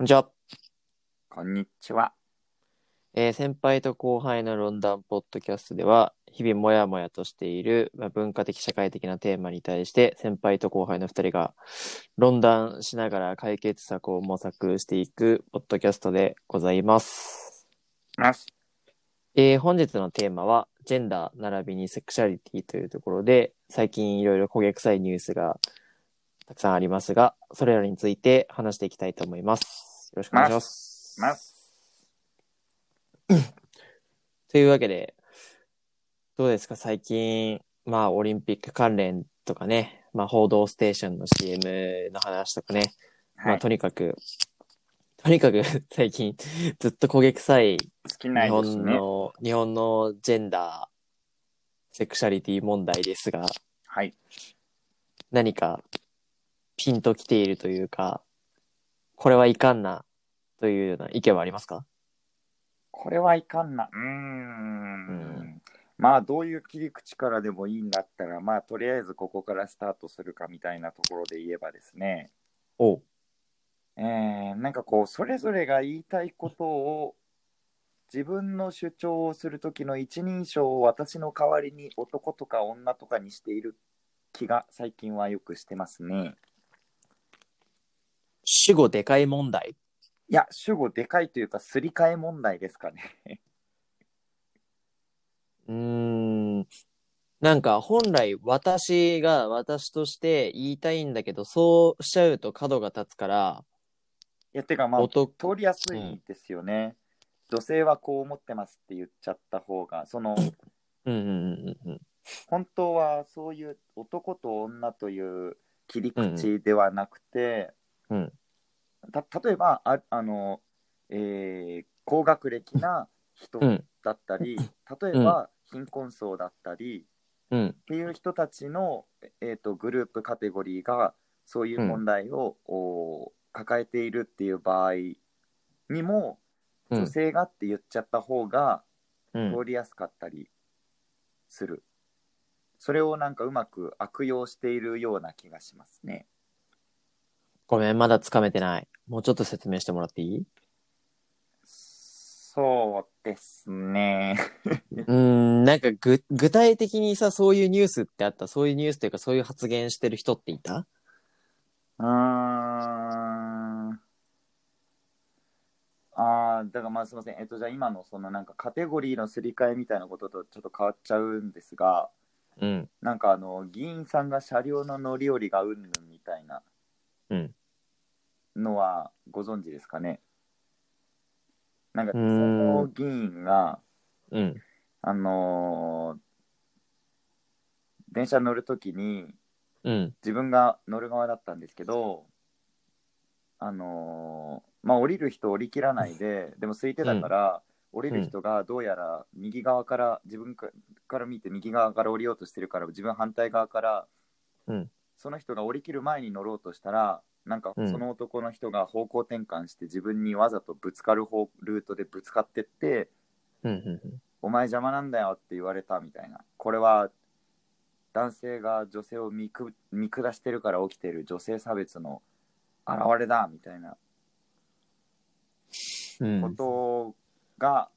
こんにちは。こんにちは。えー先輩と後輩のロンダンポッドキャストでは、日々もやもやとしている、まあ、文化的社会的なテーマに対して、先輩と後輩の二人が論談しながら解決策を模索していくポッドキャストでございます。ます。えー本日のテーマは、ジェンダー並びにセクシャリティというところで、最近いろいろ焦げ臭いニュースがたくさんありますが、それらについて話していきたいと思います。よろしくお願いします。ます。というわけで、どうですか？最近、まあ、オリンピック関連とかね、まあ、報道ステーションの CM の話とかね、まあ、はい。とにかく、とにかく 最近、ずっと焦げ臭い好きな日。本の、日本のジェンダー、セクシャリティ問題ですが、はい。何かピンときているというか、これはいかんな、というような意見はありますか？これはいかんな。うーん。うんまあ、どういう切り口からでもいいんだったら、まあ、とりあえずここからスタートするかみたいなところで言えばですね、おう。えー、なんかこう、それぞれが言いたいことを、自分の主張をする時の一人称を私の代わりに男とか女とかにしている気が最近はよくしてますね。主語でかい問題いや、主語でかいというか、すり替え問題ですかね。うーん。なんか本来私が私として言いたいんだけど、そうしちゃうと角が立つから、いや、てかまあ、男、通りやすいですよね。女性はこう思ってますって言っちゃった方が、その、うんうんうんうん本当はそういう男と女という切り口ではなくて、うんた例えばああの、えー高学歴な人うん。だったり、例えば貧困層だったりうん。っていう人たちの、えー、とグループカテゴリーがそういう問題を、お抱えているっていう場合にも、うん。女性がって言っちゃった方がうん。通りやすかったりする。それをなんかうまく悪用しているような気がしますね。ごめん、まだつかめてない。もうちょっと説明してもらっていい？そうですね。うーん、なんかぐ、具体的にさ、そういうニュースってあった？そういうニュースというか、そういう発言してる人っていた？うーん。ああ、だからまあすみません。えっと、じゃあ今のそのなんかカテゴリーのすり替えみたいなこととちょっと変わっちゃうんですが、うん。なんかあの、議員さんが車両の乗り降りがうんぬんみたいなうん。のはご存知ですかね？なんか、その議員が、うん。あのー電車乗るときにうん。自分が乗る側だったんですけど、あのーまあ降りる人降りきらないで、でも空いてたから、降りる人がどうやら右側から、自分かから見て右側から降りようとしてるから、自分反対側から、うんその人が降りきる前に乗ろうとしたら、なんかうんその男の人が方向転換して自分にわざとぶつかる方ルートでぶつかってって、うん。うん。お前邪魔なんだよって言われたみたいな。これは男性が女性を見く見下してるから起きてる女性差別の現れだみたいなうん。ことが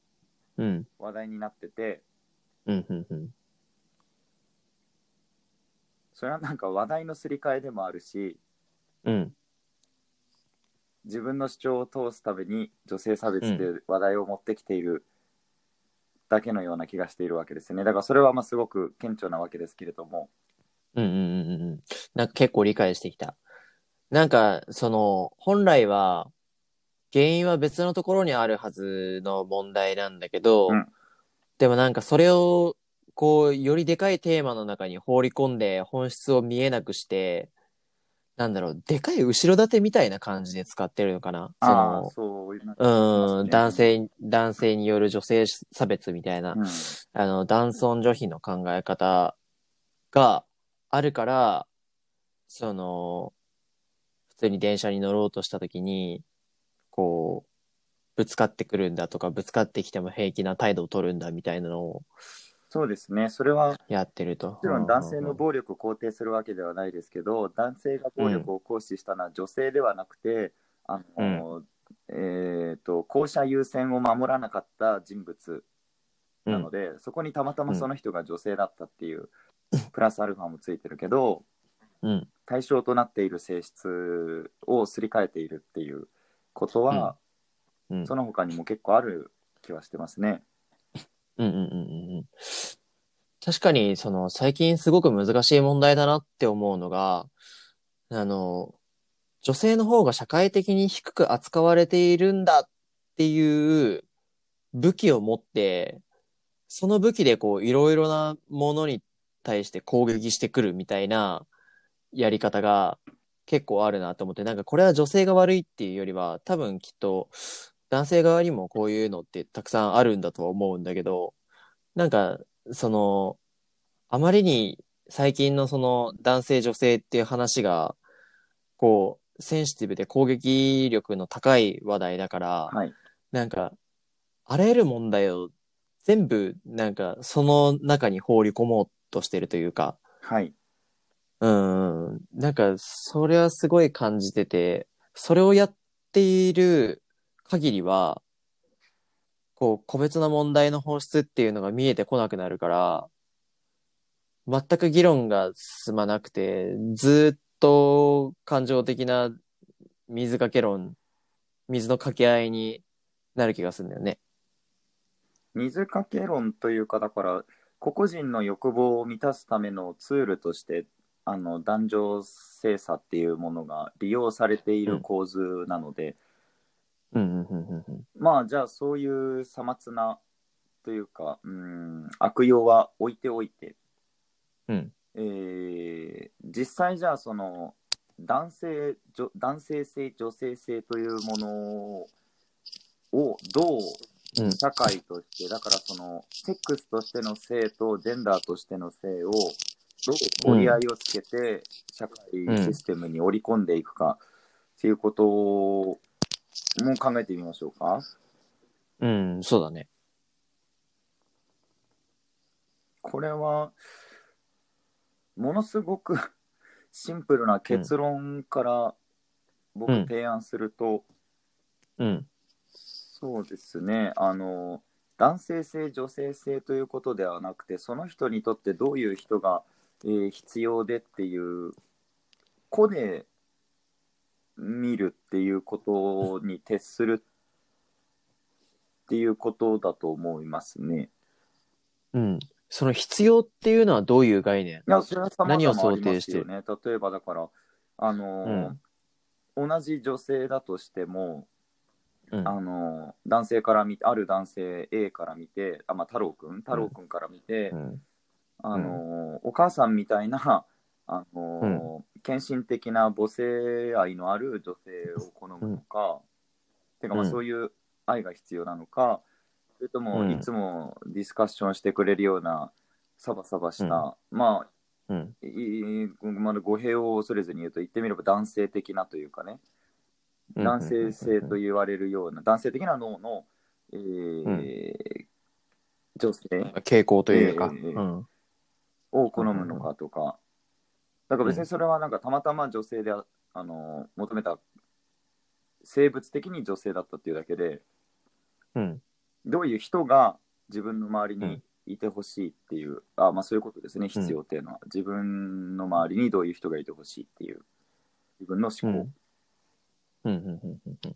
うん。話題になってて、うん。うん。うん。それはなんか話題のすり替えでもあるし、うん。自分の主張を通すために女性差別という話題を持ってきているだけのような気がしているわけですね。だからそれはまあすごく顕著なわけですけれども。うんうんうんうんうん。なんか結構理解してきた。なんか、その、本来は、原因は別のところにあるはずの問題なんだけど、うんでもなんかそれを、こう、よりでかいテーマの中に放り込んで本質を見えなくして、なんだろう、でかい後ろ盾みたいな感じで使ってるのかな？その、そういうん、男ね性、男性による女性差別みたいな、うん。あの、男尊女卑の考え方があるから、その、普通に電車に乗ろうとしたときに、こう、ぶつかってくるんだとか、ぶつかってきても平気な態度を取るんだみたいなのをそうですね。それはもやってると。ちろん男性の暴力を肯定するわけではないですけど、男性が暴力を行使したのは女性ではなくて、あのえー、と校舎優先を守らなかった人物なので、そこにたまたまその人が女性だったっていう、プラスアルファもついてるけどうん。対象となっている性質をすり替えているっていうことは、うん。その他にも結構ある気はしてますね。うんうんうんうん。確かに、その、最近すごく難しい問題だなって思うのが、あの、女性の方が社会的に低く扱われているんだっていう武器を持って、その武器でこう、いろいろなものに対して攻撃してくるみたいなやり方が結構あるなと思って、なんかこれは女性が悪いっていうよりは、多分きっと男性側にもこういうのってたくさんあるんだとは思うんだけど、なんか、その、あまりに最近のその男性女性っていう話が、こう、センシティブで攻撃力の高い話題だから、はい。なんか、あらゆる問題を全部、なんか、その中に放り込もうとしてるというか、はい。うん、なんか、それはすごい感じてて、それをやっている限りは、こう、個別の問題の本質っていうのが見えてこなくなるから、全く議論が進まなくて、ずっと感情的な水かけ論、水の掛け合いになる気がするんだよね。水かけ論というか、だから、個々人の欲望を満たすためのツールとして、あの男女性差っていうものが利用されている構図なので、うん、うん、うん、うんうん。まあじゃあそういうさまつなというかうん悪用は置いておいて、うん。えー実際じゃあその男性女男性性女性性というものをどううん社会としてだからそのセックスとしての性とジェンダーとしての性をどう折り合いをつけて社会システムに織り込んでいくかっていうことをも考えてみましょうか。うん、そうだね。これはものすごく シンプルな結論から僕うん提案すると、うん、そうですねあの男性性女性性ということではなくてその人にとってどういう人が、えー必要でっていう個で見るっていうことに徹するっていうことだと思いますね。うん。その必要っていうのはどういう概念？いや、それは様何を々あり想定してますよね。例えばだから、あのー同じ女性だとしても、うん。あのー男性から見て、ある男性 A から見て、あまあ、太郎くん、太郎くんから見て、うん。あのーお母さんみたいな、あのー献身的な母性愛のある女性を好むのか、てかまあうん。そういう愛が必要なのか、それとうん。もいつもディスカッションしてくれるようなサバサバした、まあうん。いいまだ語弊を恐れずに言うと言ってみれば男性的なというかね。うん。男性性と言われるような男性的な脳の、えー女性。傾向というか。ええうん。を好むのかとかだから別にそれはなんかたまたま女性でああの求めた生物的に女性だったっていうだけでうん。どういう人が自分の周りにいてほしいっていう、あまあそういうことですね必要っていうのは、自分の周りにどういう人がいてほしいっていう自分の思考、うん。うん。うん。うんうんうん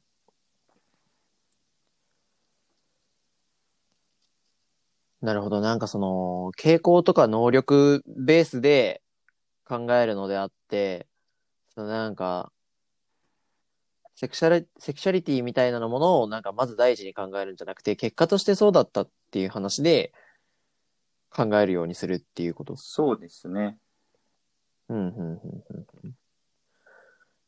なるほど。なんかその、傾向とか能力ベースで考えるのであって、そのなんか、セクシャリ、セクシャリティみたいなものをなんかまず第一に考えるんじゃなくて、結果としてそうだったっていう話で考えるようにするっていうこと。そうですねうん、うん、うん、うんうん。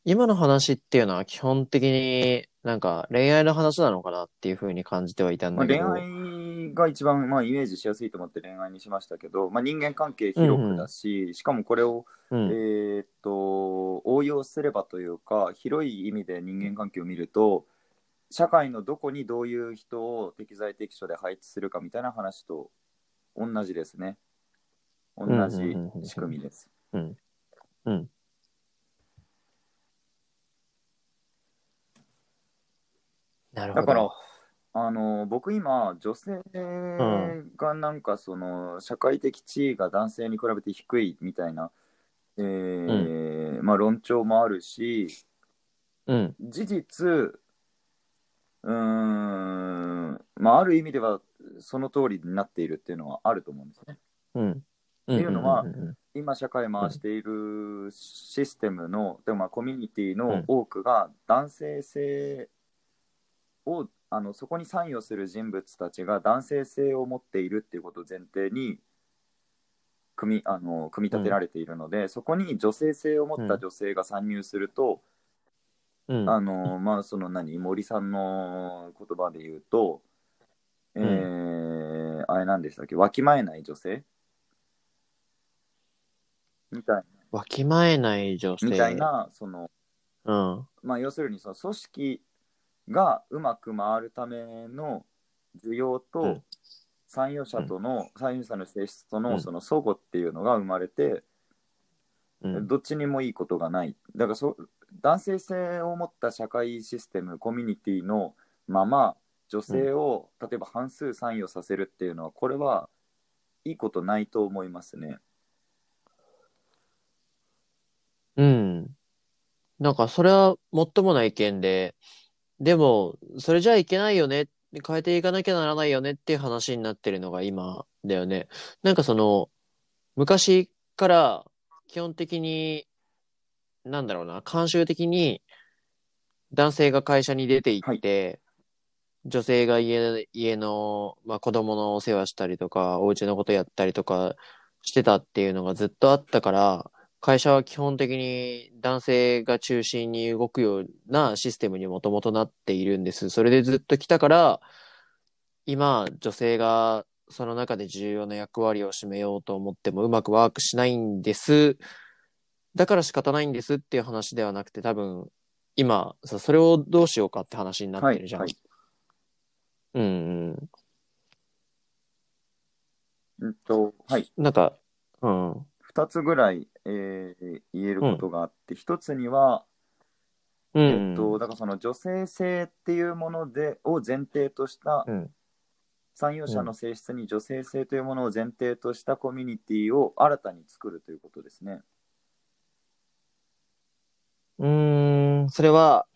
今の話っていうのは基本的になんか恋愛の話なのかなっていうふうに感じてはいたんまあ、だけど。恋愛が一番、まあ、イメージしやすいと思って恋愛にしましたけど、まあ、人間関係広くだし、しかもこれを、うん、えーっと応用すればというか広い意味で人間関係を見ると社会のどこにどういう人を適材適所で配置するかみたいな話と同じですね同じ仕組みです。うん。うん。なるほど。だからあの僕今女性がなんかその社会的地位が男性に比べて低いみたいな、えーまあ、論調もあるしうん。事実うーんまあある意味ではその通りになっているっていうのはあると思うんですね。うん。っていうのはんん今社会回しているシステムの、でもまあコミュニティの多くが男性性を、あのそこに参与する人物たちが男性性を持っているっていうことを前提に組みあの組み立てられているので、そこに女性性を持った女性が参入すると、うん。あのまあその何森さんの言葉で言うと、えーあれなんでしたっけ？わきまえない女性？みたいわきまえない女性。みたい。なそのうん。まあ、要するにその組織がうまく回るための需要うとん参与者との、参与者の性質とうんのその相互っていうのが生まれて、うん。どっちにもいいことがないだからそ男性性を持った社会システムコミュニティのまま女性を、例えば半数参与させるっていうのはこれはいいことないと思いますね。うん。なんか、それはもっともな意見で、でも、それじゃいけないよね、変えていかなきゃならないよねっていう話になってるのが今だよね。なんかその、昔から基本的に、なんだろうな、慣習的に男性が会社に出て行って、女性が家、家の、まあ、子供のお世話したりとか、お家のことやったりとかしてたっていうのがずっとあったから、会社は基本的に男性が中心に動くようなシステムにもともとなっているんです。それでずっと来たから、今、女性がその中で重要な役割を占めようと思ってもうまくワークしないんです。だから仕方ないんですっていう話ではなくて、多分、今、さそれをどうしようかって話になってるじゃん。はいはいうんうん。うんとはい、なんか、うん。2つぐらい、えー言えることがあって、1つには、うん。えっと、だからその女性性っていうものでを前提とした、うん参与者の性質に女性性というものを前提としたコミュニティを新たに作るということですね。うーん、それは、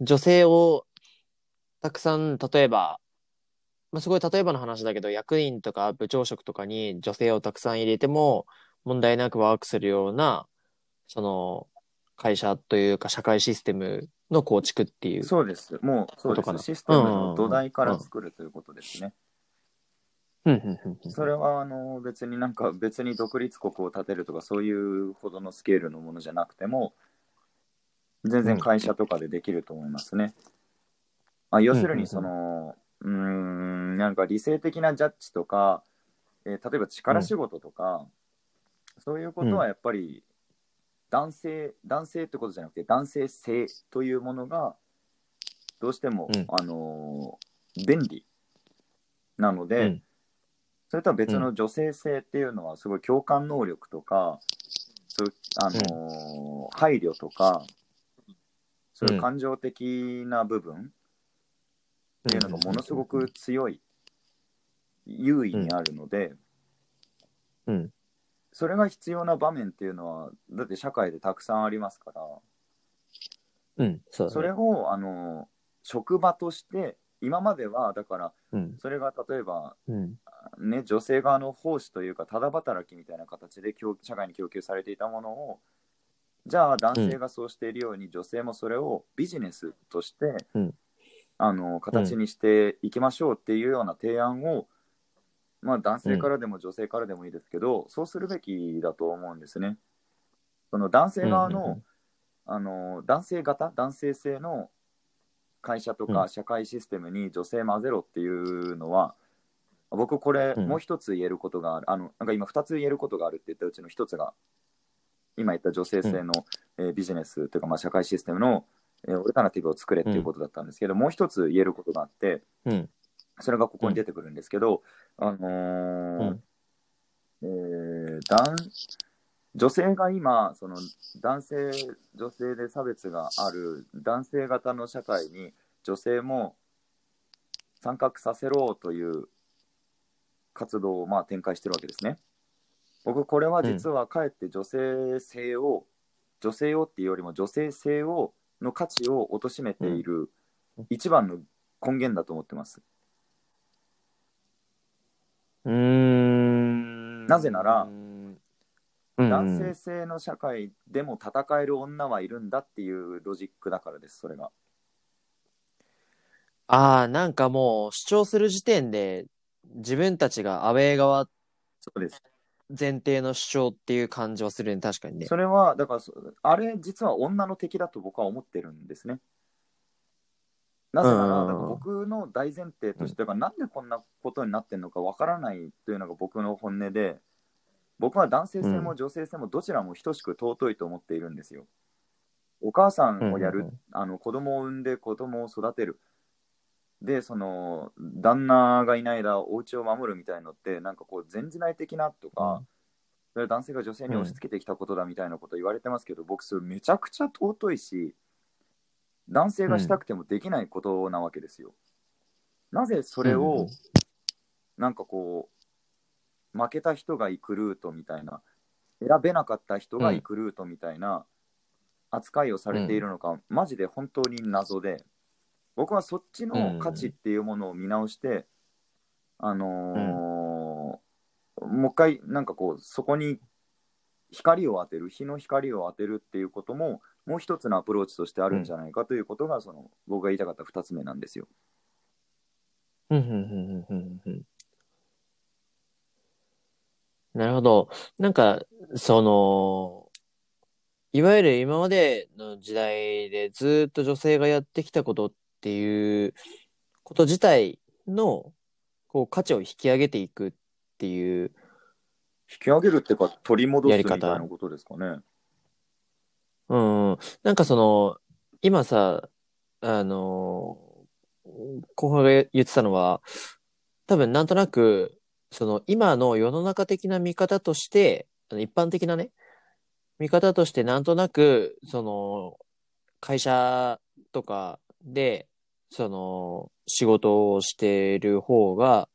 女性をたくさん、例えば、まあ、すごい例えばの話だけど、役員とか部長職とかに女性をたくさん入れても問題なくワークするような、その、会社というか社会システムの構築っていう。そうです。もうそうです。システムの土台から作るということですね。うんうんうんうんそれはあの別になんか別に独立国を建てるとかそういうほどのスケールのものじゃなくても全然会社とかでできると思いますね。あ要するにそのうーんなんか理性的なジャッジとか、えー例えば力仕事とか、そういうことはやっぱり男性男性ってことじゃなくて男性性というものがどうしても、うん。あのー便利なので、うん。それとは別の女性性っていうのはすごい共感能力とか、そうあのー配慮とかそういう感情的な部分っていうのがものすごく強い、優位にあるので、うんそれが必要な場面っていうのはだって社会でたくさんありますから。うん、そうだね。それをあの職場として今まではだからうん、それが例えばうん、ね、女性側の奉仕というか、ただ働きみたいな形で供社会に供給されていたものを、じゃあ男性がそうしているように、女性もそれをビジネスとして、うん。あの形にしていきましょうっていうような提案を、まあ、男性からでも女性からでもいいですけど、そうするべきだと思うんですね。その男性側の、うんうんうん。あの男性型男性性の会社とうん。か社会システムに女性混ぜろっていうのは、僕これうん。もう一つ言えることがある、あのなんか今二つ言えることがあるって言ったうちの一つが今言った女性性の、えービジネスというかまあ社会システムの、えーオルタナティブを作れっていうことだったんですけど、もう一つ言えることがあってうん、それがここに出てくるんですけど、あのーうんえー男女性が今その男性女性で差別がある男性型の社会に女性も参画させろという活動をまあ展開してるわけですね。僕これは実はかえって女性性を、女性をっていうよりも女性性をの価値を貶めている一番の根源だと思ってます。うーん。なぜなら男性性の社会でも戦える女はいるんだっていうロジックだからです、それが。ああ、なんかもう主張する時点で自分たちがアウェー側そうです。前提の主張っていう感じはするね、確かにね。それは、だからそ、あれ実は女の敵だと僕は思ってるんですね。なぜなら、うんだから僕の大前提としては、なんでこんなことになってるのかわからないというのが僕の本音で、僕は男性性も女性性もどちらも等しく尊いと思っているんですよ。お母さんをやる、あの子供を産んで子供を育てる。で、その、旦那がいない間、お家を守るみたいのって、なんかこう、前時代的なとか、それは男性が女性に押し付けてきたことだみたいなこと言われてますけど、僕それめちゃくちゃ尊いし男性がしたくてもできないことなわけですよ。なぜそれうん。をなんかこう負けた人が行くルートみたいな選べなかった人が行くルートみたいな扱いをされているのか、マジで本当に謎で僕はそっちの価値っていうものを見直して、あのーもう一回なんかこうそこに光を当てる日の光を当てるっていうことももう一つのアプローチとしてあるんじゃないかということが、その僕が言いたかった2つ目なんですよ。うんうんうんうんうんうんなるほど。なんか、その、いわゆる今までの時代でずっと女性がやってきたことっていうこと自体のこう価値を引き上げていくっていう、引き上げるっていうか取り戻すみたいなことですかね。うん、なんかその、今さ、あの、後輩が言ってたのは、多分なんとなく、その今の世の中的な見方として、あの一般的なね、見方としてなんとなく、その、会社とかで、その、仕事をしてる方が、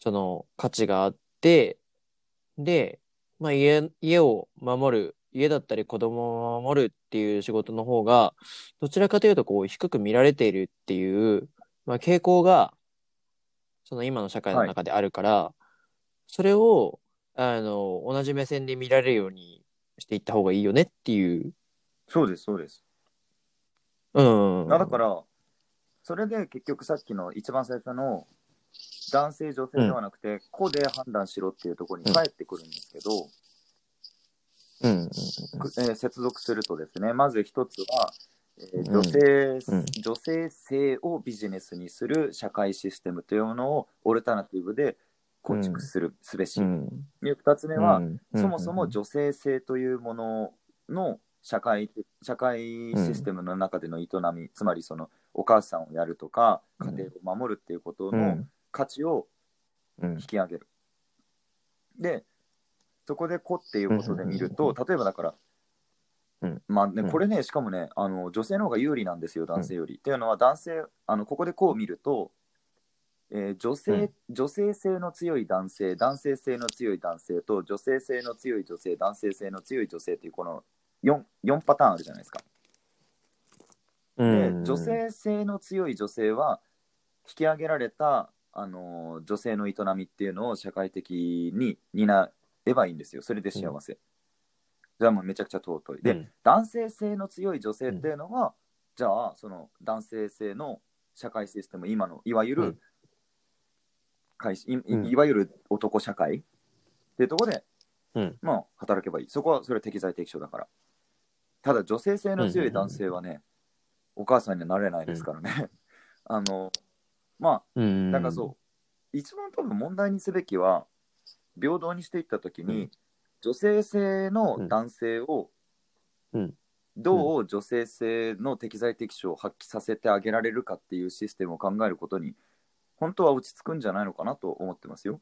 その、価値があって、で、まあ家、家を守る、家だったり子供を守るっていう仕事の方が、どちらかというとこう低く見られているっていう、まあ傾向が、その今の社会の中であるから、それを、あの、同じ目線で見られるようにしていった方がいいよねっていう。そうです、そうです。うん。あだから、それで結局さっきの一番最初の男性、女性ではなくて、個で判断しろっていうところに帰ってくるんですけど、うん。うん。くえー接続するとですね、まず一つは、えーうん女性、うん女性性をビジネスにする社会システムというものをオルタナティブで構築する、すべし。うん。で二つ目は、うんそもそも女性性というものの社会社会システムの中での営み、つまりそのお母さんをやるとかうん家庭を守るっていうことのうん。価値をうん引き上げる。でそこで「子」っていうことで見ると、例えばだから、うん。まあね、うん。これねしかもねあの女性の方が有利なんですよ男性より。っていうのは男性あのここで「子」を見ると、えー女性女性性の強い男性男性性の強い男性と女性性の強い女性男性性の強い女性っていうこの 4, 4パターンあるじゃないですか。でうん。女性性の強い女性は引き上げられた、あのー女性の営みっていうのを社会的に担えばいいんですよ。それで幸せ、じゃあもうめちゃくちゃ尊い。で、うん。男性性の強い女性っていうのは、じゃあその男性性の社会システム今のいわゆるうん。会社いうん。いいわゆる男社会っていうところで、うん。まあ働けばいい。そこはそれは適材適所だから。ただ女性性の強い男性はね、お母さんにはなれないですからね、あのまあうん。だからそう、一番多分問題にすべきは、平等にしていったときに、うん女性性の男性を、うんどう女性性の適材適所を発揮させてあげられるかっていうシステムを考えることに、本当は落ち着くんじゃないのかなと思ってますよ。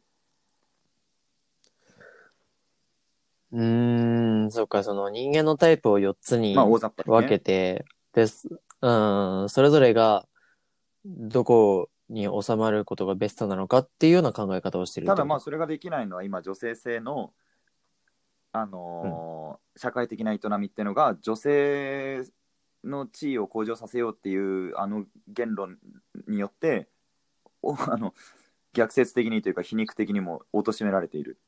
うーん、そうか、その人間のタイプを4つにまあ、大雑把に、ね。分けて、です。うん、それぞれが、どこに収まることがベストなのかっていうような考え方をしてるただまあそれができないのは今女性性の、あのー社会的な営みっていうのが女性の地位を向上させようっていうあの言論によってお あの逆説的にというか皮肉的にも貶められている。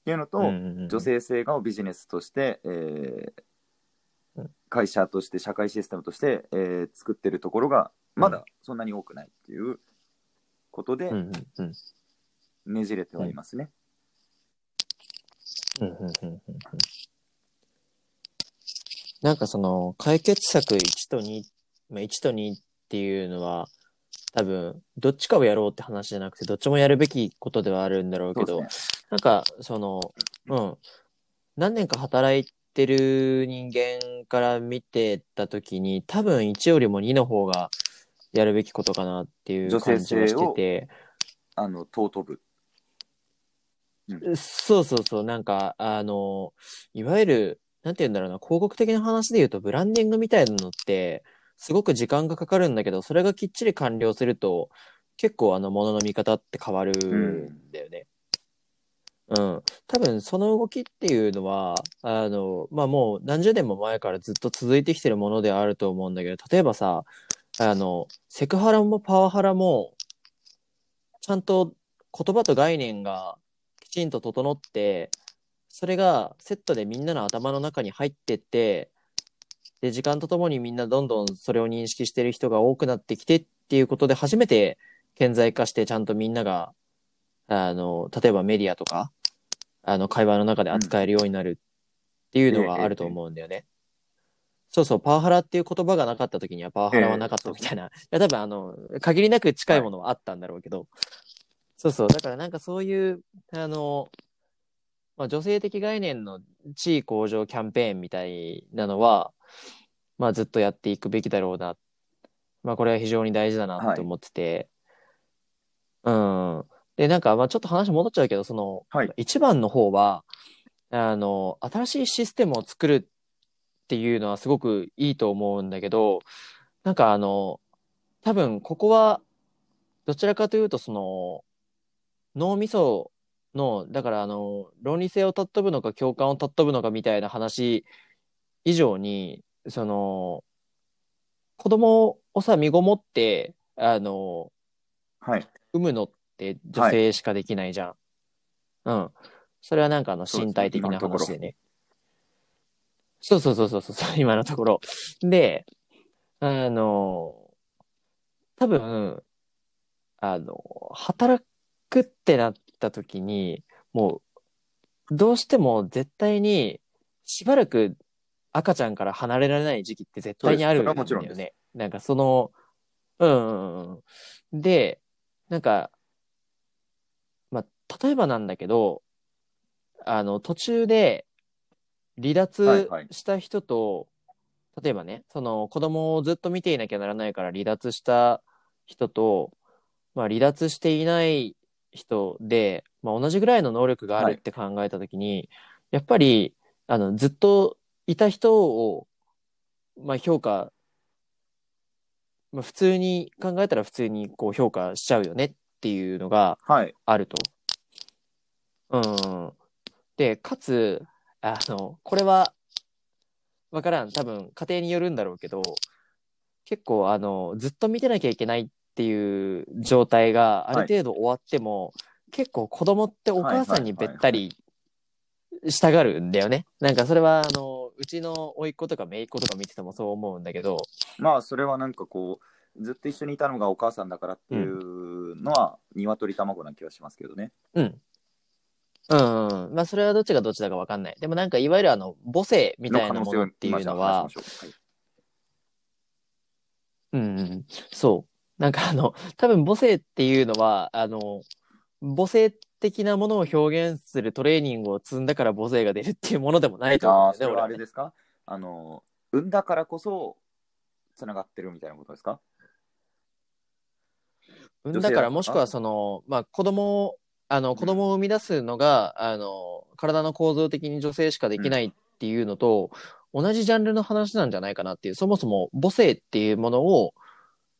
っていうのと、うんうんうん。女性性がビジネスとして、えーうん。会社として社会システムとして、えー作ってるところがまだそんなに多くないっていうことでうんうんうん。ねじれてはいますね。うんうんうんうんうん。なんかその解決策1と2、まあ、1と2っていうのは多分どっちかをやろうって話じゃなくてどっちもやるべきことではあるんだろうけど、そうですなんかそのうん。何年か働いてる人間から見てた時に多分1よりも2の方がやるべきことかなっていう感じはしてて。あの尊ぶ。そうそうそう、なんか、あの、いわゆる、なんて言うんだろうな、広告的な話で言うと、ブランディングみたいなのって、すごく時間がかかるんだけど、それがきっちり完了すると、結構あの、ものの見方って変わるんだよね。うん。多分、その動きっていうのは、あの、まあ、もう何十年も前からずっと続いてきてるものではあると思うんだけど、例えばさ、あの、セクハラもパワハラも、ちゃんと言葉と概念がきちんと整って、それがセットでみんなの頭の中に入ってって、で、時間とともにみんなどんどんそれを認識してる人が多くなってきてっていうことで初めて顕在化してちゃんとみんなが、あの、例えばメディアとか、あの、会話の中で扱えるようになるっていうのがあると思うんだよね。そうそう、パワハラっていう言葉がなかった時にはパワハラはなかったみたいな。いや、多分あの、限りなく近いものはあったんだろうけど、そうそう、だからなんかそういう、あの、まあ、女性的概念の地位向上キャンペーンみたいなのは、まあずっとやっていくべきだろうな。まあこれは非常に大事だなって思ってて。うん。で、なんかまあちょっと話戻っちゃうけど、その、はい一番の方は、あの、新しいシステムを作るっていうのはすごくいいと思うんだけど、なんかあの、多分ここは、どちらかというとその、脳みその、だからあの、論理性を尊ぶのか共感を尊ぶのかみたいな話以上に、その、子供をさ、身ごもって、あの、はい。産むのって女性しかできないじゃん。うん。それはなんかあの身体的な話でね。そうそうそうそうそう、今のところ。で、あの、多分、あの、働くってなった時に、もう、どうしても絶対に、しばらく赤ちゃんから離れられない時期って絶対にあるんだそうですそれはもちろんですよね。なんかその、うんうんうんうん。で、なんか、まあ、例えばなんだけど、あの、途中で離はい脱はいした人と、例えばね、その子供をずっと見ていなきゃならないから離脱した人と、まあ、離脱していない人で、まあ、同じぐらいの能力があるって考えたときに、やっぱり、あの、ずっといた人を、まあ、評価、まあ、普通に考えたら普通にこう評価しちゃうよねっていうのがはい。あると。うん。で、かつ、あの、これは、わからん。多分、家庭によるんだろうけど、結構、あの、ずっと見てなきゃいけないっていう状態がある程度終わっても、結構子供ってお母さんにべったりしたがるんだよね。なんかそれは、あの、うちの甥っ子とか姪っ子とか見ててもそう思うんだけど、まあ、それはなんかこう、ずっと一緒にいたのがお母さんだからっていうのは、鶏卵な気はしますけどね。うん。うんうん。まあ、それはどっちがどっちだかわかんない。でもなんか、いわゆるあの、母性みたいなものっていうのはうんうん、そう。なんかあの、多分母性っていうのは、あの、母性的なものを表現するトレーニングを積んだから母性が出るっていうものでもないと思うんだよね、あ。れですか？あの、産んだからこそ、つながってるみたいなことですか？うんだから、もしくはその、まあ、子供を、あの、子供を生み出すのが、あの、体の構造的に女性しかできないっていうのと、同じジャンルの話なんじゃないかなっていう、そもそも母性っていうものを、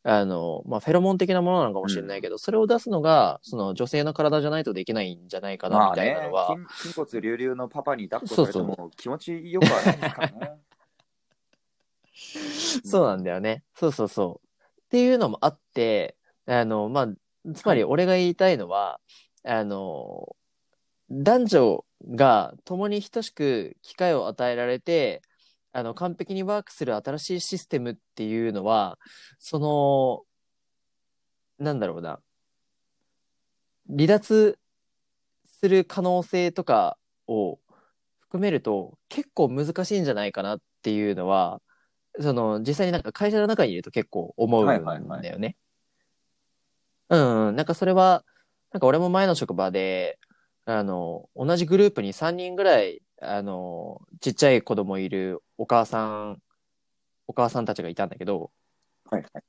あの、まあ、フェロモン的なものなのかもしれないけど、それを出すのが、その女性の体じゃないとできないんじゃないかな、みたいまあねなのは、筋筋骨隆々のパパに抱っこされても気持ちよくはないですからね。そうなんだよね。そうそうそう。っていうのもあって、あの、まあ、つまり俺が言いたいのは、あの、男女が共に等しく機会を与えられて、あの、完璧にワークする新しいシステムっていうのは、その、なんだろうな、離脱する可能性とかを含めると結構難しいんじゃないかなっていうのは、その実際になんか会社の中にいると結構思うんだよね。はいはいはい。うんうん、なんかそれは、なんか俺も前の職場で、あの、同じグループに3人ぐらい、あの、ちっちゃい子供いるお母さん、お母さんたちがいたんだけど、はいはい。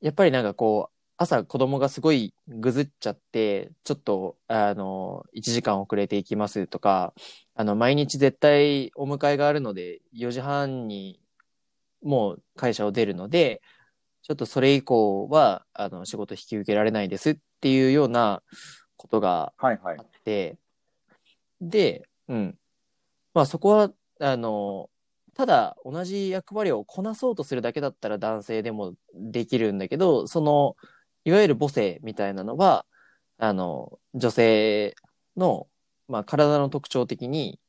やっぱりなんかこう、朝子供がすごいぐずっちゃって、ちょっと、あの、1時間遅れていきますとか、あの、毎日絶対お迎えがあるので、4時半にもう会社を出るので、ちょっとそれ以降は、あの、仕事引き受けられないですっていうようなことがはいはいあ。って、で、うん。まあそこは、あの、ただ同じ役割をこなそうとするだけだったら男性でもできるんだけど、その、いわゆる母性みたいなのは、あの、女性の、まあ体の特徴的に、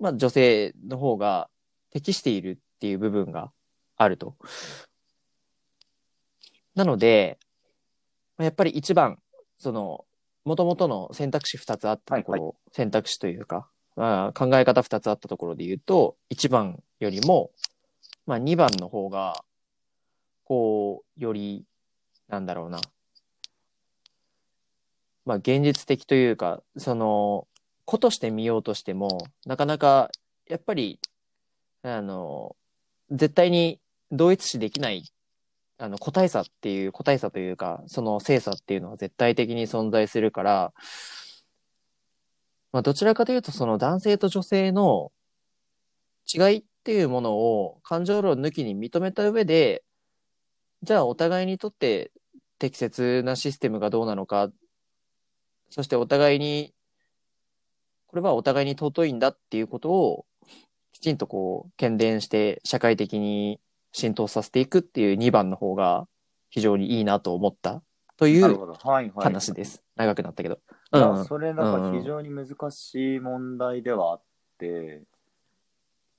まあ女性の方が適しているっていう部分があると。なので、まあやっぱり一番、その、もともとの選択肢2つあったところ、選択肢というか、まあ、考え方2つあったところで言うと、1番よりも、まあ、2番の方が、こう、より、なんだろうな、まあ、現実的というか、その、子として見ようとしても、なかなか、やっぱり、あの、絶対に同一視できないあの、個体差っていう、個体差というか、その性差っていうのは絶対的に存在するから、まあ、どちらかというと、その男性と女性の違いっていうものを感情論抜きに認めた上で、じゃあお互いにとって適切なシステムがどうなのか、そしてお互いに、これはお互いに尊いんだっていうことを、きちんとこう、喧伝して社会的に浸透させていくっていう2番の方が非常にいいなと思ったという。話です。長くなったけど。うんそれなんか非常に難しい問題ではあって、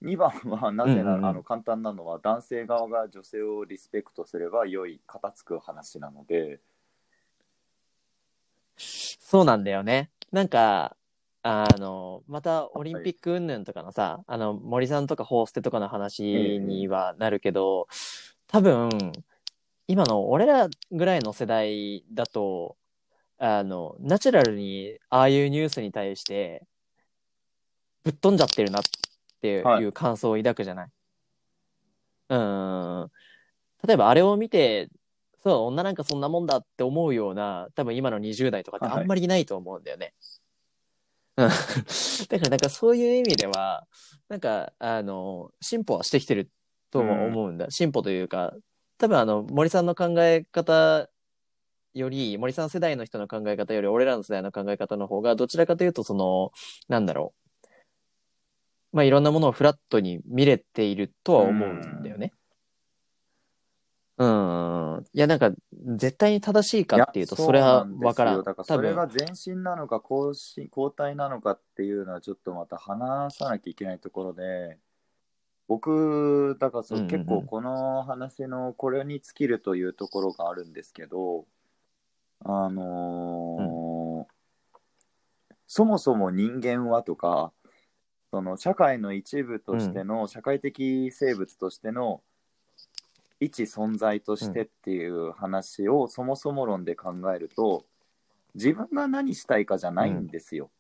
2番はなぜな、うんうんうんあの簡単なのは男性側が女性をリスペクトすれば良い片付く話なので、そうなんだよね。なんか、あの、またオリンピック云々とかのさ、あの、森さんとかホーステとかの話にはなるけど、多分、今の俺らぐらいの世代だと、あの、ナチュラルにああいうニュースに対して、ぶっ飛んじゃってるなっていはいう感想を抱くじゃない？うん。例えばあれを見て、そう、女なんかそんなもんだって思うような、多分今の20代とかってあんまりいないと思うんだよね。うん。だからなんかそういう意味では、なんか、あの、進歩はしてきてるとも思うんだ。進歩というか、多分あの、森さんの考え方より、森さん世代の人の考え方より、俺らの世代の考え方の方が、どちらかというと、その、なんだろう。まあ、いろんなものをフラットに見れているとは思うんだよね。うん。いや、なんか、絶対に正しいかっていうと、それはうなんですよ。わからん。だからそれが前進なのか後進後退なのかっていうのはちょっとまた話さなきゃいけないところで僕だからそう、うんうんうん。結構この話のこれに尽きるというところがあるんですけどあのーそもそも人間はとかその社会の一部としての、社会的生物としての一存在としてっていう話をそもそも論で考えると自分が何したいかじゃないんですよ。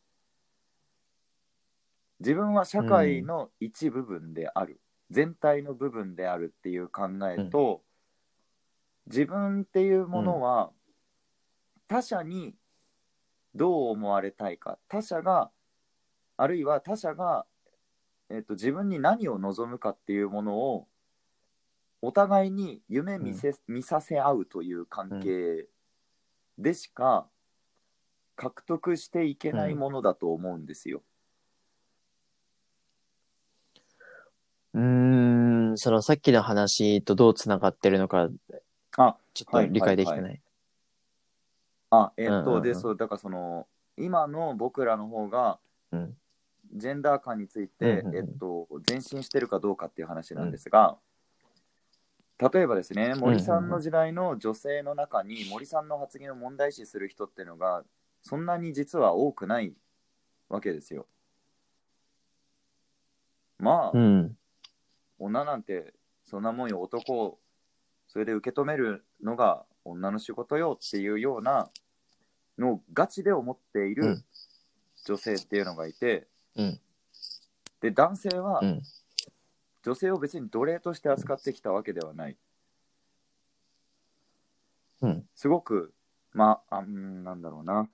自分は社会の一部分である、全体の部分であるっていう考えと、自分っていうものは他者にどう思われたいか。他者があるいは他者が、えっと自分に何を望むかっていうものをお互いに夢見せ、見させ合うという関係でしか獲得していけないものだと思うんですよ。うーん、そのさっきの話とどうつながってるのか、あ、ちょっと理解できてない。あ、えっと、うんうんうん。で、そう、だからその、今の僕らの方が、うん。ジェンダー感について、うんうんうん。えっと、前進してるかどうかっていう話なんですが、例えばですね、森さんの時代の女性の中に、森さんの発言を問題視する人っていうのが、そんなに実は多くないわけですよ。まあ、うん。女なんてそんなもんよ男をそれで受け止めるのが女の仕事よっていうようなのをガチで思っていうるん女性っていうのがいて、うん。で男性はうん。女性を別に奴隷として扱ってきたわけではないうん。すごくまああうんなんだろうな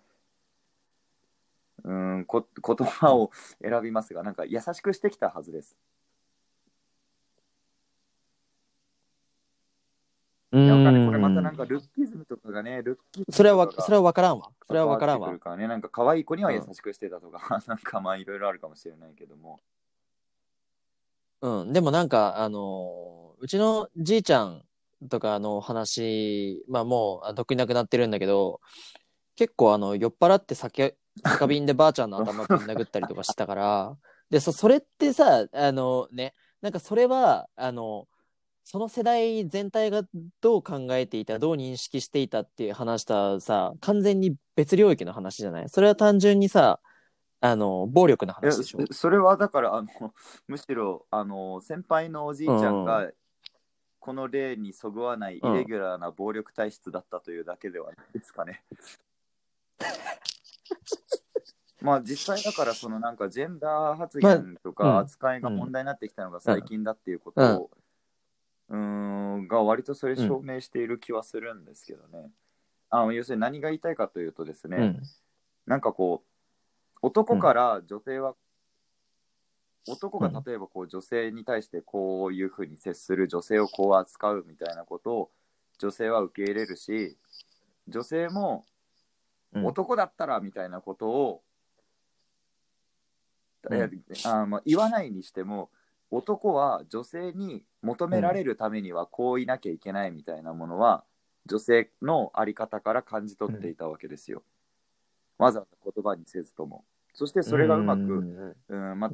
うんこ言葉を選びますがなんか優しくしてきたはずですうんいやわかんないこれまたなんかルッキズムとかがね、ルッキズムとかがそれはわ、それは分からんわ。それは分からんわ。からね、なんか可愛い子には優しくしてたとか、なんかまあいろいろあるかもしれないけども。うん。でもなんか、あのうちのじいちゃんとかの話、まあもう、あとっくになくなってるんだけど、結構あの、酔っ払って酒、酒瓶でばあちゃんの頭ぶん殴ったりとかしたから、で、そ、それってさ、あのね、なんかそれは、あの、その世代全体がどう考えていた、どう認識していたっていう話とはさ、完全に別領域の話じゃない？それは単純にさ、あの、暴力の話でしょそれはだから、あの、むしろ、あの、先輩のおじいちゃんが、この例にそぐわないイレギュラーな暴力体質だったというだけではないですかね。まあ実際だからそのなんかジェンダー発言とか扱いが問題になってきたのが最近だっていうことを、うーん、が割とそれ証明している気はするんですけどね。あ要するに何が言いたいかというとですね、うん。なんかこう男から女性は、男が例えばこう女性に対してこういうふうに接する女性をこう扱うみたいなことを女性は受け入れるし女性もうん。男だったらみたいなことを、うん。あまあ、言わないにしても男は女性に求められるためにはこういなきゃいけないみたいなものは、女性のあり方から感じ取っていたわけですよ。わざわざ言葉にせずとも。そしてそれがうまく、うんうんま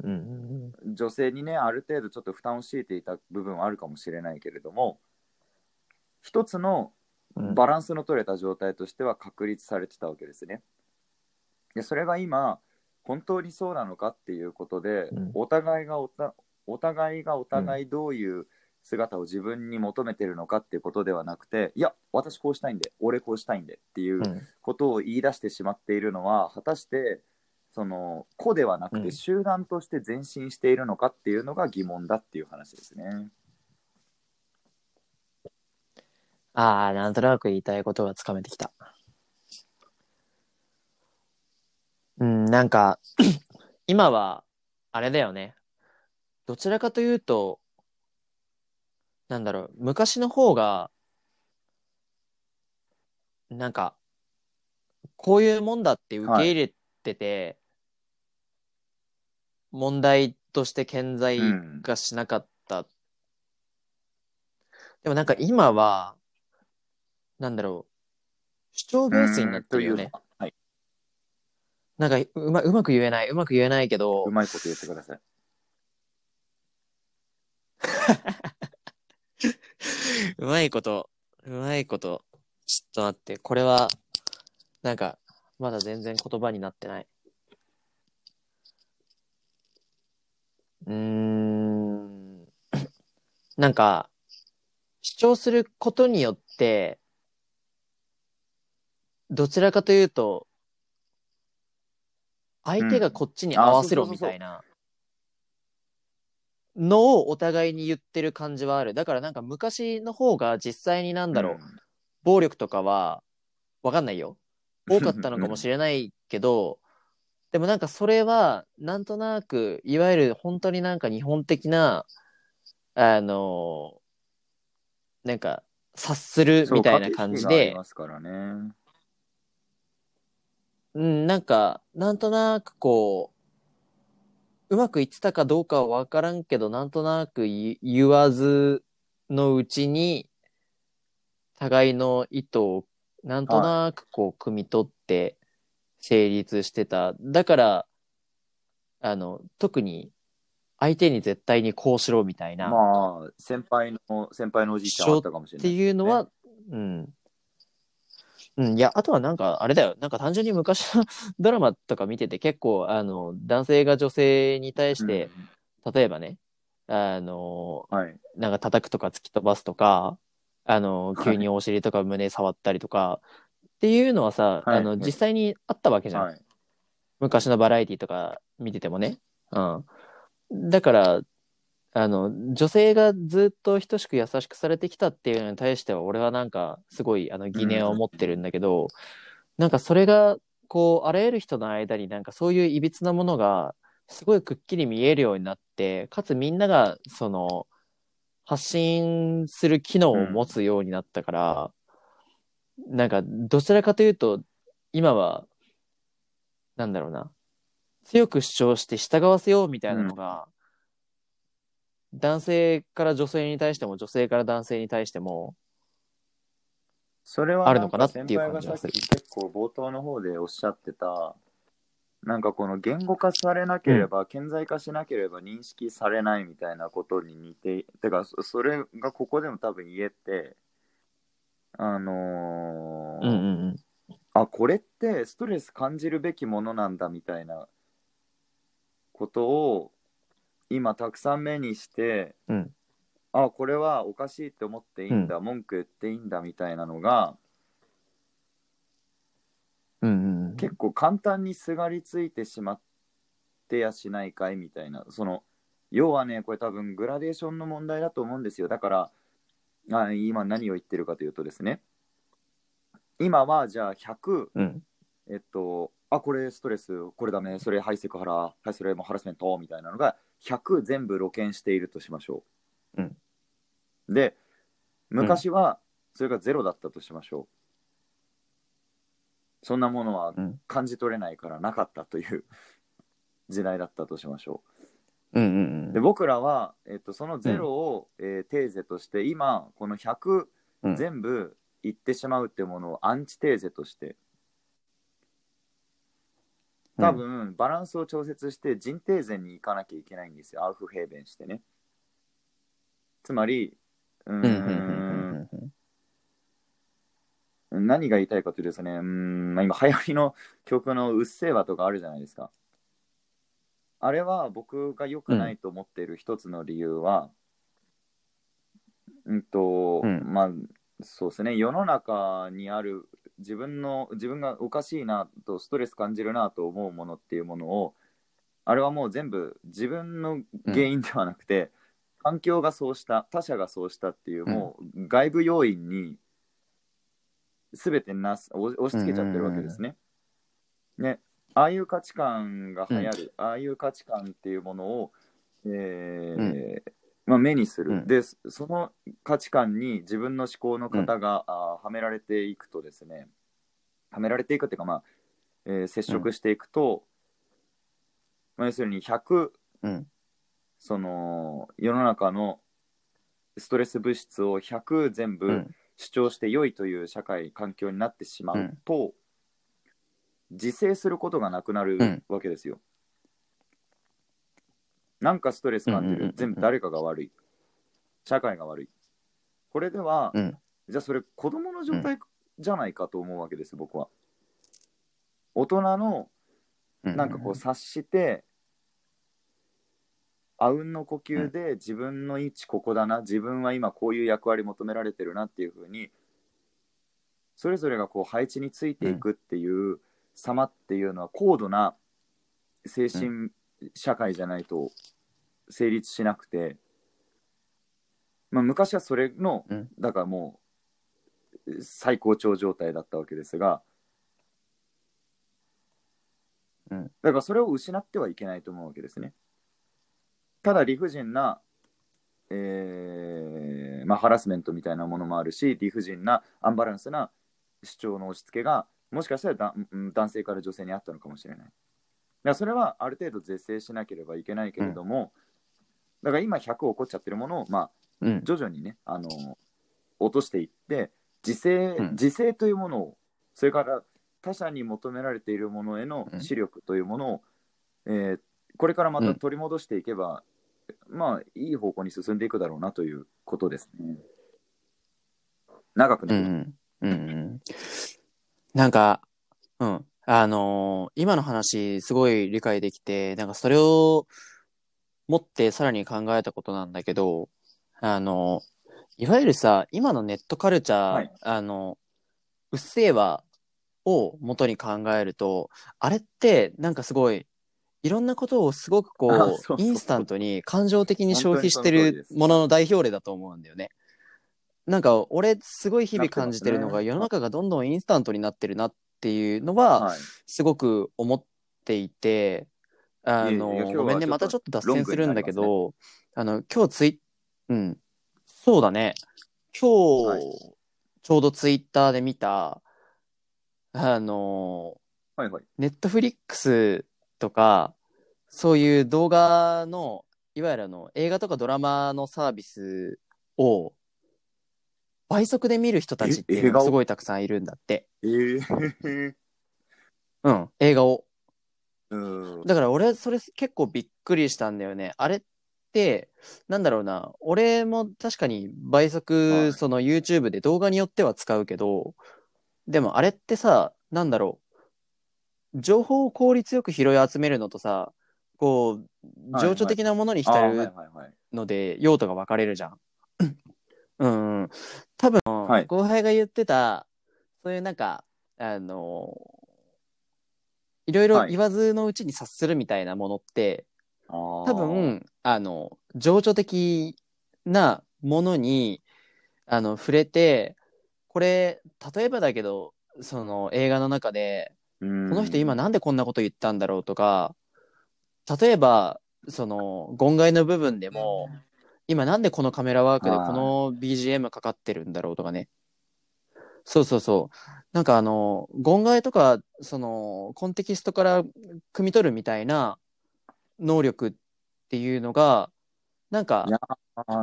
女性にねある程度ちょっと負担を強いていた部分はあるかもしれないけれども一つのうん。バランスの取れた状態としては確立されてたわけですね。でそれが今本当にそうなのかっていうことで、うん。お互いがおたお互いがお互いどういう姿を自分に求めてるのかっていうことではなくて、いや私こうしたいんで俺こうしたいんでっていううん。ことを言い出してしまっているのは果たしてその個ではなくうんて集団として前進しているのかっていうのが疑問だっていう話ですね。ああ、なんとなく言いたいことがつかめてきた。うん、なんか、今は、あれだよね。どちらかというと、なんだろう、昔の方が、なんか、こういうもんだって受け入れてて、問題として顕在うん化しなかった。でもなんか今は、なんだろう、主張ベースになってるよね。はい、なんかうまうまく言えない、うまく言えないけどう、まいこと言ってください。うまいこと、うまいこと、ちょっと待って、これは、なんか、まだ全然言葉になってない。うーん、なんか、主張することによって、どちらかというと、相手がこっちに合わせろみたいなのをお互いに言ってる感じはある。だからなんか昔の方が実際になんだろう、暴力とかは、わかんないよ。多かったのかもしれないけど、でもなんかそれは、なんとなく、いわゆる本当になんか日本的な、あの、なんか、察するみたいな感じで。う、ん、なんか、なんとなくこう、うまくいってたかどうかはわからんけど、なんとなく言言わずのうちに、互いの意図をなんとなくこう、汲み取って成立してた。だから、あの、特に相手に絶対にこうしろみたいな、まあ、先輩の、先輩のおじいちゃんはあったかもしれってない、いうのは、うん。うん、いや、あとはなんか、あれだよ。なんか単純に昔の ドラマとか見てて結構、あの、男性が女性に対して、例えばね、あの、うん、はい。なんか叩くとか突き飛ばすとか、あの、はい急にお尻とか胸触ったりとか、っていうのはさ、はいあの、実際にあったわけじゃん。はい。昔のバラエティとか見ててもね。うん。だから、あの、女性がずっと等しく優しくされてきたっていうのに対しては、俺はなんか、すごい、あの、疑念を持ってるんだけど、なんかそれが、こう、あらゆる人の間になんかそういういびつなものが、すごいくっきり見えるようになって、かつみんなが、その、発信する機能を持つようになったから、なんか、どちらかというと、今は、なんだろうな、強く主張して従わせようみたいなのが、男性から女性に対しても、女性から男性に対しても、それはあるのかなっていう感じはする。結構冒頭の方でおっしゃってた、なんかこの言語化されなければ、顕在化しなければ認識されないみたいなことに似て、てか、そそれがここでも多分言えて、あのーうんうんうん。あ、これってストレス感じるべきものなんだみたいなことを今たくさん目にして、うんあ、これはおかしいって思っていいんだ、文句言っていいんだみたいなのがうんうんうん。結構簡単にすがりついてしまってやしないかいみたいな、その要はね、これ多分グラデーションの問題だと思うんですよ。だから、あ今何を言ってるかというとですね、今はじゃあ100、うん。えっと、あ、これストレス、これダメ、それハイセクハラ、はい、それもハラスメントみたいなのが100全部露見しているとしましょう。うんで、昔はそれがゼロだったとしましょう。そんなものはうん感じ取れないからなかったという時代だったとしましょうんうんう。で、僕らは、えっと、そのゼロを、えーテーゼとして、今、この100うん全部言ってしまうっていうものをアンチテーゼとして、多分、バランスを調節して人定前に行かなきゃいけないんですよ。アウフヘーベンしてね。つまり、うんうんうんうんうんん、何が言いたいかというとですね、うーん、まあ、今流行りの曲のうっせぇわとかあるじゃないですか。あれは僕が良くないと思っている一つの理由は、うんと、うん。まあ、そうですね、世の中にある自分の、自分がおかしいなと、ストレス感じるなと思うものっていうものを、あれはもう全部自分の原因ではなくて、環境がそうした、他者がそうしたっていう、うん。もう外部要因に全てなす押押し付けちゃってるわけですね。ね、ああいう価値観が流行る、ああいう価値観っていうものを、えーまあ、目にする、うん。で、その価値観に自分の思考の型が、あーはめられていくとですね、はめられていくっていうか、まあえー接触していくと、まあ、要するに100、うん。その世の中のストレス物質を100全部うん。主張して良いという社会環境になってしまうと、自制することがなくなるうん。わけですよ。なんかストレス感じる。全部誰かが悪い。社会が悪い。これでは、うん。じゃあそれ子供の状態じゃないかと思うわけです僕は。大人のうんなんかこう察して、あうんの呼吸で自分の位置ここだな、自分は今こういう役割求められてるなっていうふうに、それぞれがこう配置についていくっていう様っていうのは高度な精神社会じゃないと成立しなくて、まあ、昔はそれの、うんだからもう最高潮状態だったわけですが、うんだからそれを失ってはいけないと思うわけですね。ただ理不尽なえーまあ、ハラスメントみたいなものもあるし理不尽なアンバランスな主張の押し付けがもしかしたら男性から女性にあったのかもしれない。だからそれはある程度是正しなければいけないけれども、だから今100起こっちゃってるものを、まあ、うん。徐々にね、あの落としていって自制、うん自制というものをそれから他者に求められているものへのうん視力というものを、えーこれからまた取り戻していけば、まあいい方向に進んでいくだろうなということですね。長くうね、んうん。うんうん。なんか、うん。あのー今の話、すごい理解できて、なんかそれを持ってさらに考えたことなんだけど、あのいわゆるさ、今のネットカルチャー、はいあの、うっせぇわを元に考えると、あれって、なんかすごい、いろんなことをすごくこう、あそうそうインスタントに感情的に消費してる本当にその通りですものの代表例だと思うんだよね。なんか、俺、すごい日々感じてるのが、世の中がどんどんインスタントになってるなっていうのは、はい、すごく思っていて、あの、ごめんね、またちょっと脱線するんだけど、あの、今日ツイうん、そうだね。今日、はい。ちょうどツイッターで見た、あの、はいはい。ネットフリックスとか、そういう動画の、いわゆるあの、映画とかドラマのサービスを、倍速で見る人たちっていうのがすごいたくさんいるんだって。えー、うん、映画を。うんだから俺、それ結構びっくりしたんだよね。あれって、なんだろうな、俺も確かに倍速、はいその YouTube で動画によっては使うけど、でもあれってさ、なんだろう、情報を効率よく拾い集めるのとさ、こう、はい情緒的なものに浸るはいはい。ので用途が分かれるじゃん。うん。多分、はい。後輩が言ってた、そういうなんか、あの、いろいろはい。言わずのうちに察するみたいなものって、多多分、あの、情緒的なものに、あの、触れて、これ、例えばだけど、その映画の中で、ここの人今なんでこんなこと言ったんだろうとか、例えば、その、言外の部分でも、今なんでこのカメラワークではいこの BGM かかってるんだろうとかね。そうそうそう。なんかあの、言外とか、その、コンテキストから汲み取るみたいな能力っていうのが、なんか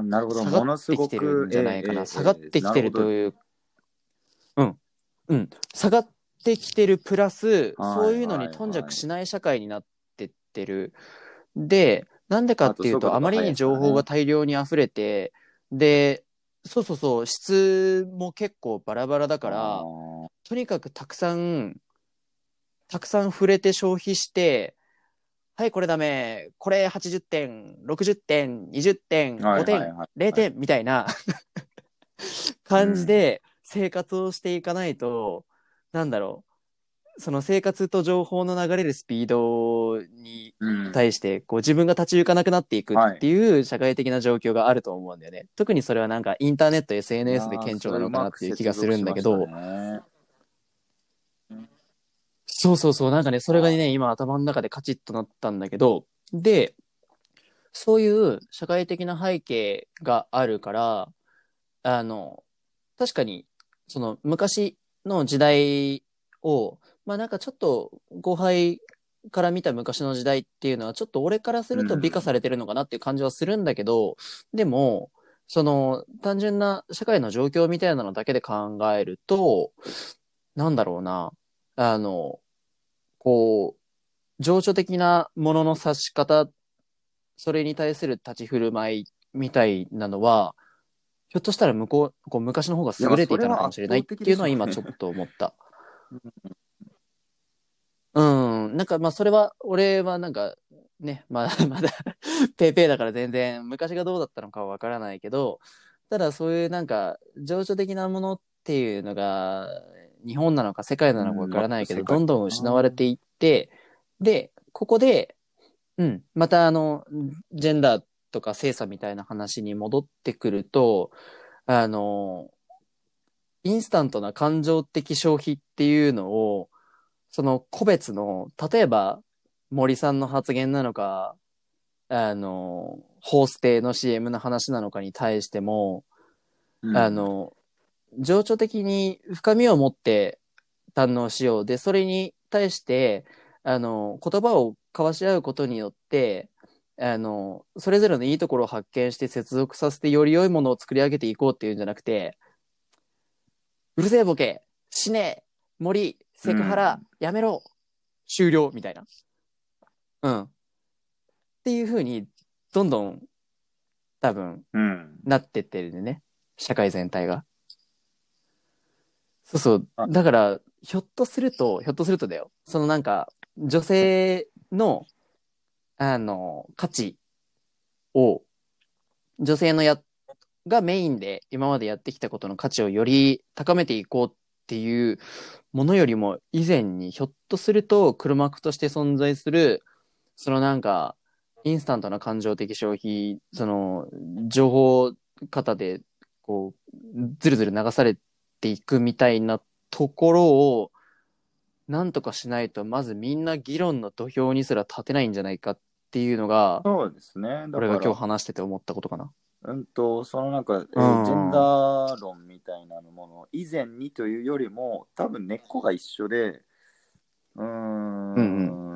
なるほど、下ものがってきてるんじゃないかな。ええ下がってきてるという、うん、うん、下がってきてるプラス、はいそういうのに頓着しない社会になってってる。で、なんでかっていうと、あまりに情報が大量に溢れて、で、そうそうそう、質も結構バラバラだかどら、とにかくたくさん、たくさん触れて消費して、はい、これダメ、これ80点、60点、20点、5点、はいはいはい0点みたいな 感じで生活をしていかないと、なんだろう、その生活と情報の流れるスピードにうん。対して、こう自分が立ち行かなくなっていくっていう社会的な状況があると思うんだよね。特にそれはなんかインターネット、SNS で顕著なのかなっていう気がするんだけど、そうそうそう、なんかね、それがね、今頭の中でカチッとなったんだけど、で、そういう社会的な背景があるから、あの、確かに、その昔の時代を、まあなんかちょっと後輩から見た昔の時代っていうのは、ちょっと俺からすると美化されてるのかなっていう感じはするんだけど、でも、その単純な社会の状況みたいなのだけで考えると、なんだろうな、あの、こう、情緒的なものの指し方、それに対する立ち振る舞いみたいなのは、ひょっとしたら向こう、こう昔の方が優れていたのかもしれないっていうのは今ちょっと思った。うん、なんかまあそれは、俺はなんかね、まだ まだペーペーだから全然昔がどうだったのかはわからないけど、ただそういうなんか情緒的なものっていうのが日本なのか世界なのかわからないけど、どんどん失われていって、で、ここで、うん、またあの、ジェンダーとか性差みたいな話に戻ってくると、あの、インスタントな感情的消費っていうのを、その個別の、例えば森さんの発言なのか、あの、ホーステの CM の話なのかに対しても、うんあの、情緒的に深みを持って堪能しよう。で、それに対して、あの、言葉を交わし合うことによって、あの、それぞれのいいところを発見して接続させてより良いものを作り上げていこうっていうんじゃなくて、うるせえボケ死ねえ森セクハラ、やめろ終了みたいな。うん。っていう風に、どんどん、多分、うん。なってってるんでね。社会全体が。そうそうあ。だから、ひょっとすると、ひょっとするとだよ。そのなんか、女性の、あの、価値を、女性のや、がメインで今までやってきたことの価値をより高めていこうっていうものよりも以前にひょっとすると黒幕として存在するそのなんかインスタントな感情的消費その情報型でこうずるずる流されていくみたいなところをなんとかしないとまずみんな議論の土俵にすら立てないんじゃないかっていうのがそうですね。俺が今日話してて思ったことかな。うんと、そのなんか、えうん。ージェンダー論みたいなもの、以前にというよりも、多分根っこが一緒で、うーん、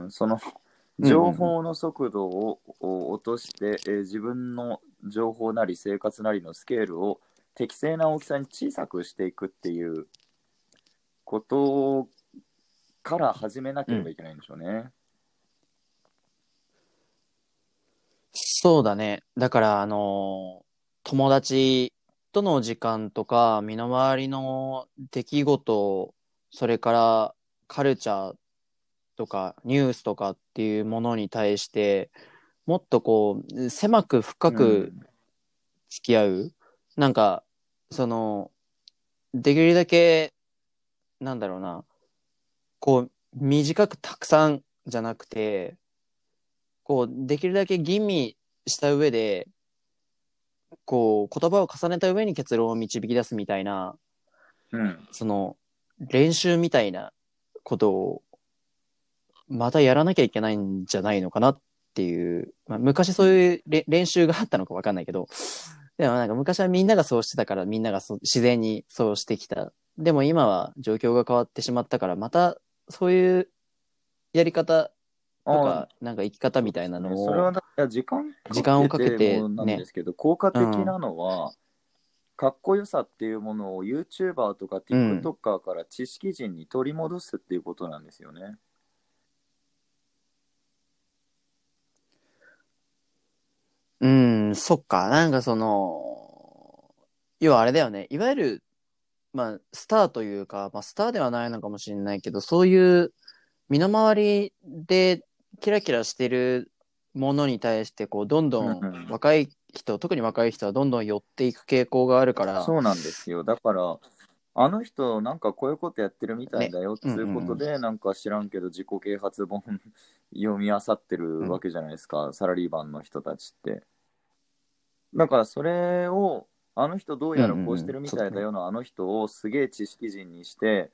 うんその、うん情報の速度をを落として、えー自分の情報なり生活なりのスケールを適正な大きさに小さくしていくっていうことから始めなければいけないんでしょうね。そうだね。だから、あの友達との時間とか、身の回りの出来事、それからカルチャーとかニュースとかっていうものに対して、もっとこう、狭く深く付き合う。なんか、その、できるだけ、なんだろうな、こう、短くたくさんじゃなくて、こう、できるだけ吟味した上で、こう、言葉を重ねた上に結論を導き出すみたいな、うん。その、練習みたいなことを、またやらなきゃいけないんじゃないのかなっていう、まあ、昔そういうれ練習があったのかわかんないけど、でもなんか昔はみんながそうしてたからみんながそう自然にそうしてきた。でも今は状況が変わってしまったから、またそういうやり方とあか、なんか生き方みたいなのを、それはだいや時間時間をかけてもなんですけど、効果的なのは、かっこよさっていうものを YouTuber とか TikToker から知識人に取り戻すっていうことなんですよね。うん、そっか。なんかその、要はあれだよね。いわゆる、まあ、スターというか、まあ、スターではないのかもしれないけど、そういう身の回りでキラキラしてるものに対して、こう、どんどうんうんん若い人、特に若い人はどんどん寄っていく傾向があるから、そうなんですよ。だから、あの人なんかこういうことやってるみたいだよってねいうことで、なんか知らんけど自己啓発本読み漁ってるわけじゃないですか、サラリーマンの人たちって。だからそれを、あの人どうやらこうしてるみたいだよのあの人をすげえ知識人にして、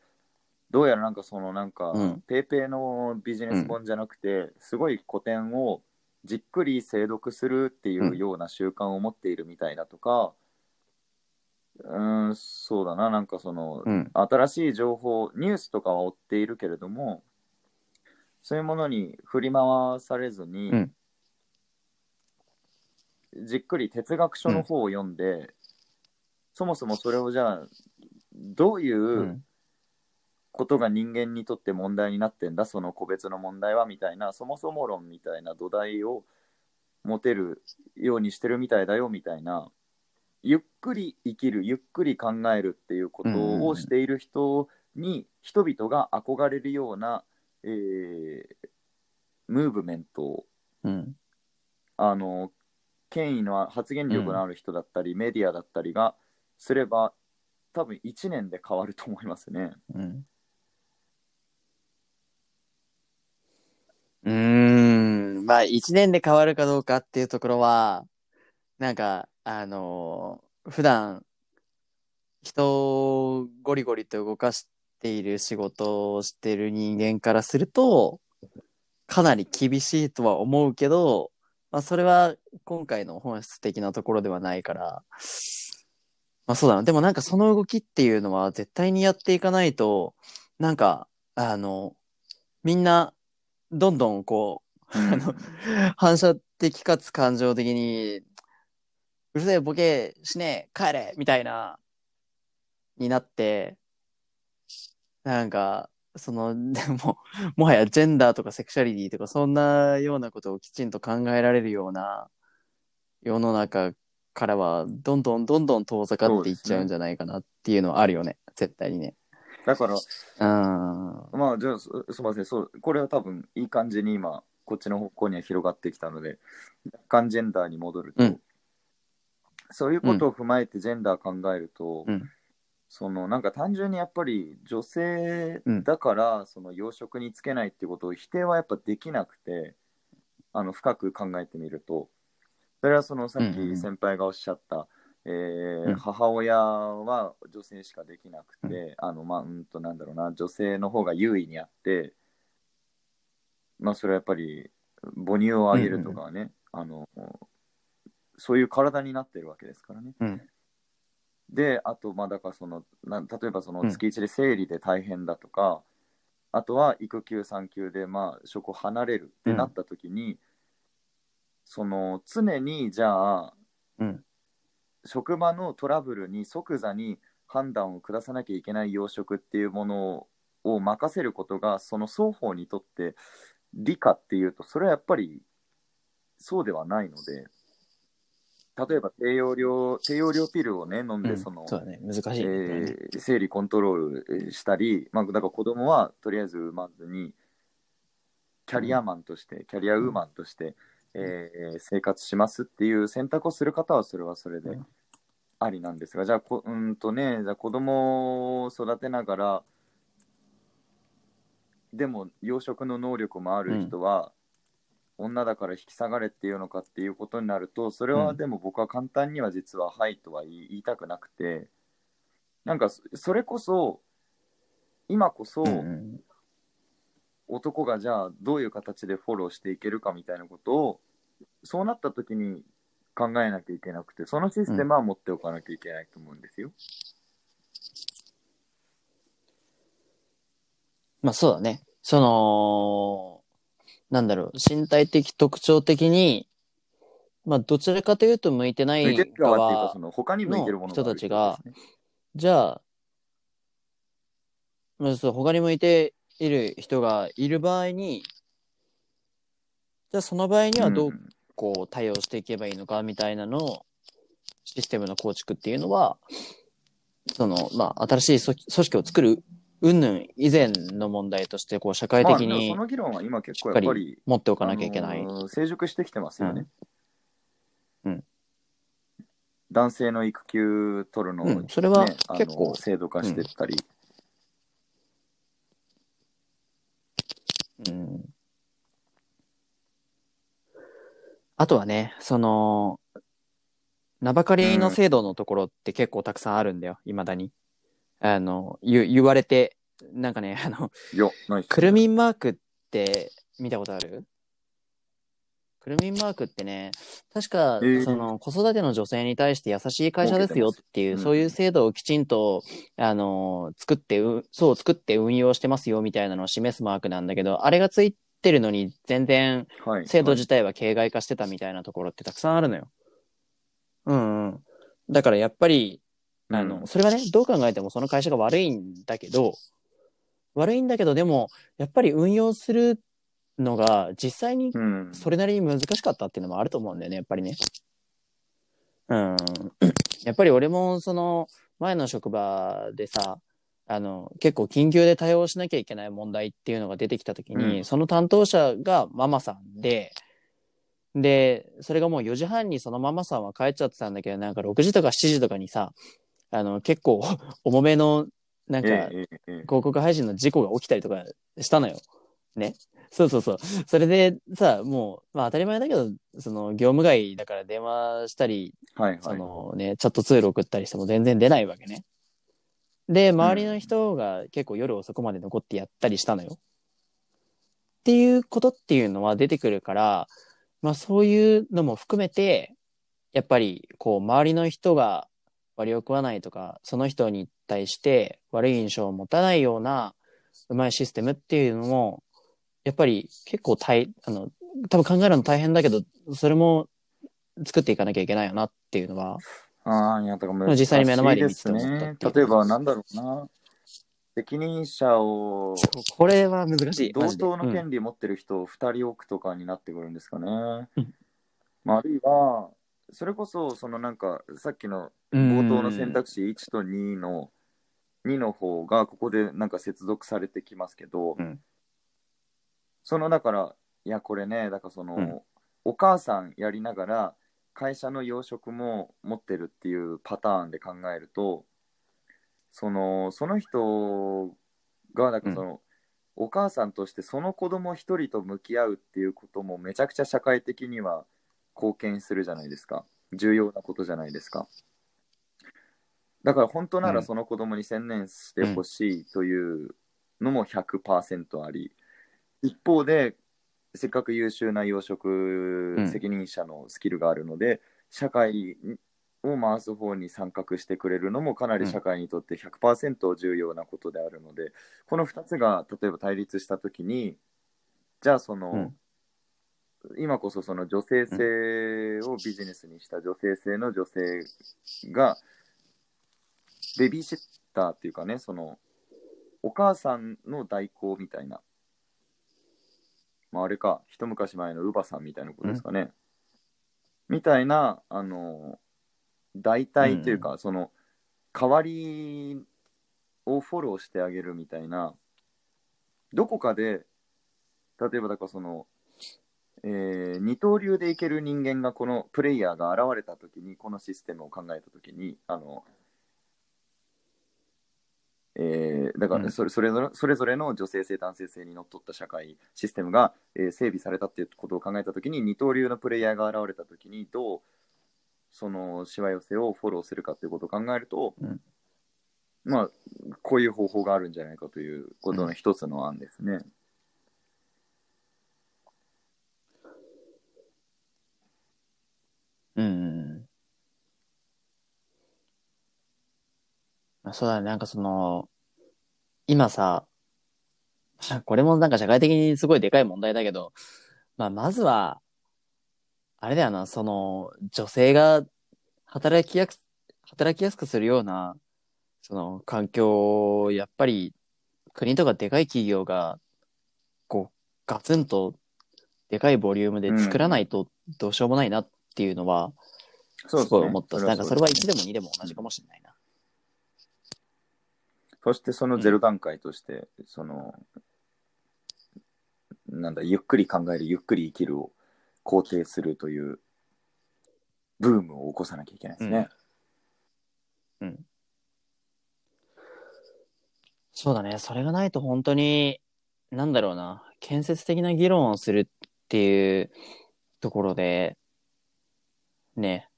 どうやらなんかそのなんか、うん。ペーペーのビジネス本じゃなくて、すごい古典をじっくり精読するっていうような習慣を持っているみたいだとか、うーん、そうだな、なんかその、うん。新しい情報、ニュースとかは追っているけれども、そういうものに振り回されずに、うん。じっくり哲学書の方を読んで、そもそもそれをじゃあ、どういううんことが人間にとって問題になってんだ、その個別の問題はみたいな、そもそも論みたいな土台を持てるようにしてるみたいだよみたいな、ゆっくり生きる、ゆっくり考えるっていうことをしている人に、人々が憧れるような、えームーブメントをうん。あの権威のあ発言力のある人だったり、メディアだったりがすれば多分1年で変わると思いますね。うん。うーん。まあ、一年で変わるかどうかっていうところは、なんか、あのー普段、人をゴリゴリと動かしている仕事をしてる人間からすると、かなり厳しいとは思うけど、まあ、それは今回の本質的なところではないから、まあそうだな。でもなんかその動きっていうのは絶対にやっていかないと、なんか、あの、みんな、どんどんこう、あの、反射的かつ感情的に、うるせえ、ボケ、しねえ、帰れみたいな、になって、なんか、その、でも、もはやジェンダーとかセクシャリティとか、そんなようなことをきちんと考えられるような世の中からは、どんどんどんどん遠ざかっていっちゃうんじゃないかなっていうのはあるよね、絶対にね。だから、うん。まあ、じゃあ、すすみません、そう、これは多分、いい感じに今、こっちの方向には広がってきたので、若干ジェンダーに戻ると、うん。そういうことを踏まえてジェンダー考えると、うん。そのなんか単純にやっぱり女性うんだから、その養殖につけないっていうことを否定はやっぱできなくて、あの深く考えてみると、それはそのさっうんうんうん。き先輩がおっしゃった、え母親は女性しかできなくて、あのまあうんとなんだろうな女性の方が優位にあってまあそれはやっぱり母乳をあげるとかはね、あのそういう体になってるわけですからね。うん。であとまあだからそのな例えばそのうん。月1で生理で大変だとか、あとは育休産休でまあ職を離れるってなった時に、その常にじゃあうん。職場のトラブルに即座に判断を下さなきゃいけない養殖っていうものを任せることがその双方にとって理かっていうとそれはやっぱりそうではないので例えば低用量低用量ピルをね飲んでうんその、生理コントロールしたり、まあ、だから子供はとりあえず産まずにキャリアマンとして、キャリアウーマンとして、えー生活しますっていう選択をする方はそれはそれでうん。ありなんですが、じゃあこうんとねじゃあ子供を育てながらでも養殖の能力もある人は、女だから引き下がれっていうのかっていうことになるとそれはうん。でも僕は簡単には実は「はい」とは言いたくなくてなんかそそれこそ今こそうんうん。男がじゃあどういう形でフォローしていけるかみたいなことをそうなった時に考えなきゃいけなくてそのシステムは持っておかなきゃいけないと思うんですよ。まあそうだね。その、なんだろう、身体的特徴的に、まあどちらかというと向いてない向いてる側っていうか側その他に向いてるものがあるの人たちがじゃあ、まあ、そう他に向いている人がいる場合に、じゃあその場合にはどうこう対応していけばいいのかみたいなのを、システムの構築っていうのは、その、まあ、新しい組組織を作る、云々以前の問題として、こう、社会まあ的にその議論は今結構やっぱりり持っておかなきゃいけない。あのー成熟してきてますよね。うん。男性の育休取るのを、うん。それは結構制度化してったり、うんあとはね、その、名ばかりの制度のところって結構たくさんあるんだよ、未だに。あの、言言われて、なんかね、あの、いやないっすね。くるみんマークって見たことある？くるみんマークってね、確か、えー。その子育ての女性に対して優しい会社ですよっていう、設けてますそういう制度をきちんと、あの、作ってう、そう作って運用してますよみたいなのを示すマークなんだけど、あれがついてるのに全然はい制度自体は形骸化してたみたいなところってたくさんあるのよ。うんうん。だからやっぱり、あの、うんそれはね、どう考えてもその会社が悪いんだけど、悪いんだけど、でも、やっぱり運用するのが実際にうん、それなりに難しかったっていうのもあると思うんだよね、やっぱりね。うん。やっぱり俺もその前の職場でさ、あの、結構緊急で対応しなきゃいけない問題っていうのが出てきたときに、うんその担当者がママさんで、で、それがもう4時半にそのママさんは帰っちゃってたんだけど、なんか6時とか7時とかにさ、あの、結構 重めの、なんか、ええええええ広告配信の事故が起きたりとかしたのよ。ね。そうそうそう。それでさ、もう、まあ当たり前だけど、その業務外だから電話したり、そはいはい。のね、チャットツール送ったりしても全然出ないわけね。で、周りの人が結構夜遅くまで残ってやったりしたのよ。っていうことっていうのは出てくるから、まあそういうのも含めて、やっぱりこう周りの人が割を食わないとか、その人に対して悪い印象を持たないようなうまいシステムっていうのも、やっぱり結構大、あの、多分考えるの大変だけど、それも作っていかなきゃいけないよなっていうのは、ああ、いや、だから難しい実際に目の前で見てです思っっていう。例えば、なんだろうな。責任者をこれは難しい。同等のうん権利持ってる人を2人置くとかになってくるんですかね。うんまあ、あるいは、それこそ、そのなんか、さっきの冒頭の選択肢1と2の、2の方が、ここでなんか接続されてきますけど、うんその、だから、いや、これね、だからその、うんお母さんやりながら、会社の養殖も持ってるっていうパターンで考えると、その、その人が、なんかその、お母さんとしてその子供一人と向き合うっていうこともめちゃくちゃ社会的には貢献するじゃないですか。重要なことじゃないですか。だから本当なうんらその子供に専念してほしいというのも100%あり、一方でせっかく優秀な養殖ん。責任者のスキルがあるので、社会を回す方に参画してくれるのもかなり社会にとって100%重要なことであるので、この2つが例えば対立したときにじゃあその、今こそその女性性をビジネスにした女性性の女性がベビーシッターっていうかねそのお母さんの代行みたいな、まあ、あれか一昔前の乳母さんみたいなことですかね、みたいなあの代替というか、その代わりをフォローしてあげるみたいなどこかで例えばだからその、えー二刀流でいける人間がこのプレイヤーが現れた時にこのシステムを考えた時にあの、えーだからうんそれそれぞれそれぞれの女性性男性性にのっとった社会システムが、えー整備されたっていうことを考えた時に二刀流のプレイヤーが現れた時にどうそのしわ寄せをフォローするかっていうことを考えると、うんまあこういう方法があるんじゃないかということの一つの案ですね。うんうんうん。まあそうだね、なんかその、今さ、これもなんか社会的にすごいでかい問題だけど、まあまずは、あれだよな、その、女性が働きやす、働きやすくするような、その環境を、やっぱり国とかでかい企業が、こう、ガツンとでかいボリュームで作らないとどうしようもないなっていうのは、そうすごい思った。なんかそれは1一でも2でも同じかもしれないな。そしてそのゼロ段階として、その、なんだ、ゆっくり考える、ゆっくり生きるを肯定するという、ブームを起こさなきゃいけないですね。うん。そうだね。それがないと本当に、なんだろうな。建設的な議論をするっていうところで、ね、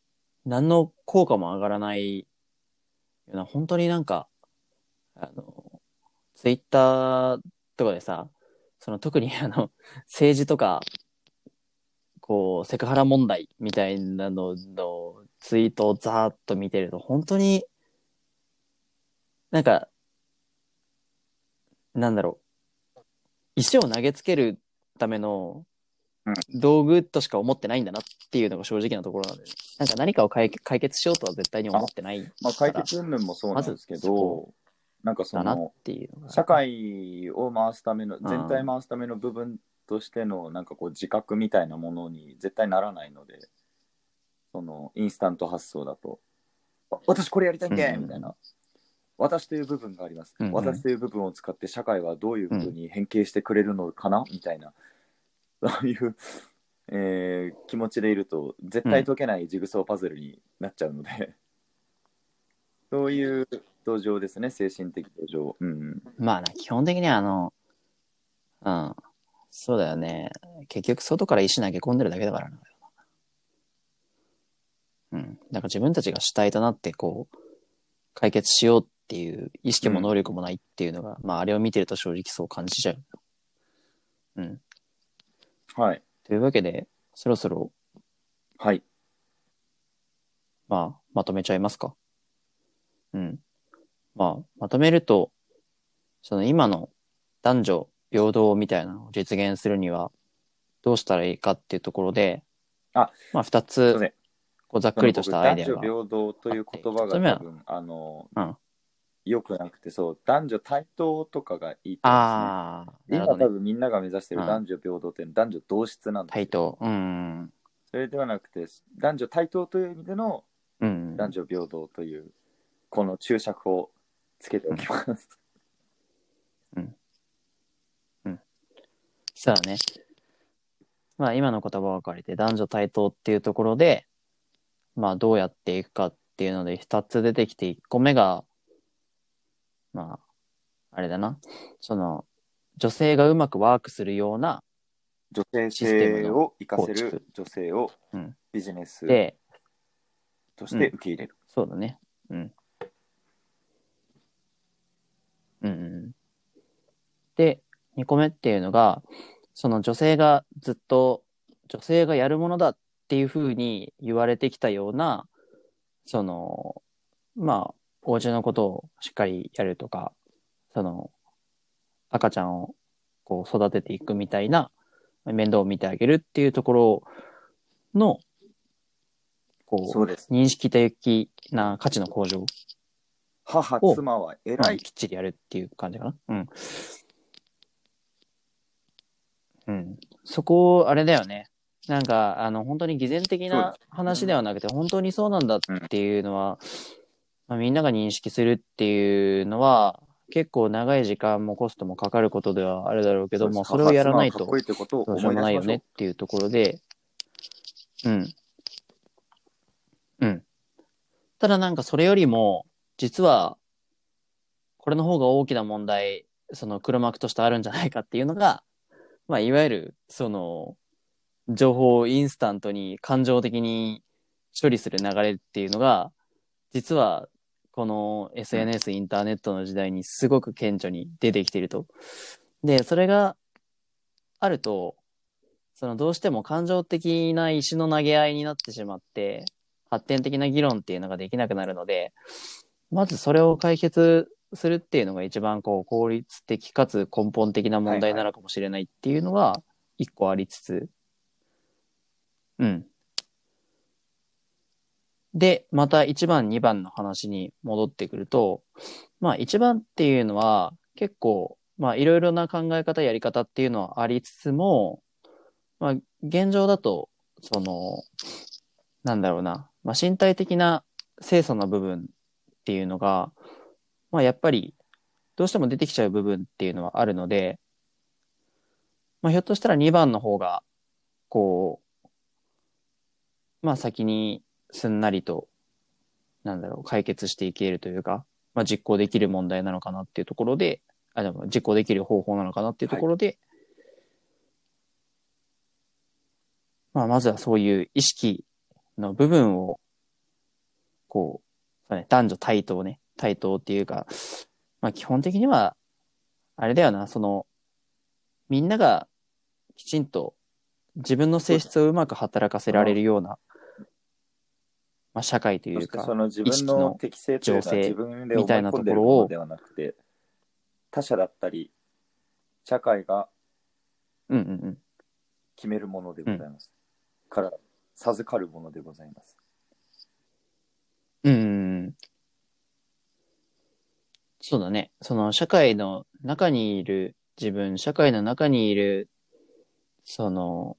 何の効果も上がらないような、本当になんか、あの、ツイッターとかでさ、その特にあの、政治とか、こう、セクハラ問題みたいなののツイートをざーっと見てると、本当に、なんか、なんだろう。石を投げつけるための道具としか思ってないんだなっていうのが正直なところなんで、なんか何かを解解決しようとは絶対に思ってないまあ、解決云々もそうなんですけどこ、なんかそだなっの、ていうのが。社会を回すための、ん。全体回すための部分としての、なんかこう、自覚みたいなものに絶対ならないので、その、インスタント発想だと、あ私これやりたいんで、うん。みたいな。私という部分があります、うんうん。私という部分を使って社会はどういうふうに変形してくれるのかな、みたいな、そういう、えー気持ちでいると、絶対解けないジグソーパズルになっちゃうので、そういう土壌ですね、精神的土壌。うん。まあな、基本的にはあの、うん、そうだよね。結局外から石投げ込んでるだけだからな。うん。だから自分たちが主体となってこう、解決しようっていう意識も能力もないっていうのが、まああれを見てると正直そう感じちゃう。うん。はい。というわけで、そろそろ、はい。まあ、まとめちゃいますか。うん。まあ、まとめると、その今の男女平等みたいなのを実現するには、どうしたらいいかっていうところで、あ、まあ、二つ、すいません。こうざっくりとしたアイデアが。僕男女平等という言葉が多分、あの、うんよくなくて、そう、男女対等とかがいいってことですね。ああ、な今。多分みんなが目指してる男女平等って男女同質なんですよ対等。うん。それではなくて男女対等という意味でのうん。男女平等というこの注釈をつけておきます。そうだね。まあ今の言葉を借りて男女対等っていうところで、まあどうやっていくかっていうので二つ出てきて一個目が、まあ、あれだな。その、女性がうまくワークするような、女性システム性のを生かせる女性をうんビジネスで、として受け入れる。そうだね。うん。うんうん。で、2個目っていうのが、その女性がずっと、女性がやるものだっていうふうに言われてきたような、その、まあ、お家のことをしっかりやるとか、その、赤ちゃんをこう育てていくみたいな、面倒を見てあげるっていうところの、こう、そう。認識的な価値の向上母、を妻はま偉い。あきっちりやるっていう感じかな。うん。うん。そこ、あれだよね。なんか、あの、本当に偽善的な話ではなくて、本当にそうなんだっていうのは、まあ、みんなが認識するっていうのは、結構長い時間もコストもかかることではあるだろうけども、それをやらないとどうしようもないよねっ。ていうところで、うん。うん。ただなんかそれよりも、実は、これの方が大きな問題、その黒幕としてあるんじゃないかっていうのが、まあ、いわゆる、その、情報をインスタントに感情的に処理する流れっていうのが、実は、この SNS、インターネットの時代にすごく顕著に出てきていると。で、それがあると、そのどうしても感情的な石の投げ合いになってしまって、発展的な議論っていうのができなくなるので、まずそれを解決するっていうのが一番こう効率的かつ根本的な問題なのかもしれないっていうのは一個ありつつ、うん。で、また1番、2番の話に戻ってくると、まあ1番っていうのは結構、まあいろいろな考え方、やり方っていうのはありつつも、まあ現状だと、その、なんだろうな、まあ身体的な清楚な部分っていうのが、まあやっぱりどうしても出てきちゃう部分っていうのはあるので、まあひょっとしたら2番の方が、こう、まあ先にすんなりと、なんだろう、解決していけるというか、まあ実行できる問題なのかなっていうところで、あ、でも実行できる方法なのかなっていうところで、まあまずはそういう意識の部分を、こう、そうね、男女対等ね、対等っていうか、まあ基本的には、あれだよな、その、みんながきちんと自分の性質をうまく働かせられるような、まあ社会といそうか、その自分の適性というのは情勢自分でみたいなところをものではなくて、他者だったり、社会がうんうんうん。決めるものでございます。から授かるものでございます。うん。そうだね。その社会の中にいる自分、社会の中にいる、その、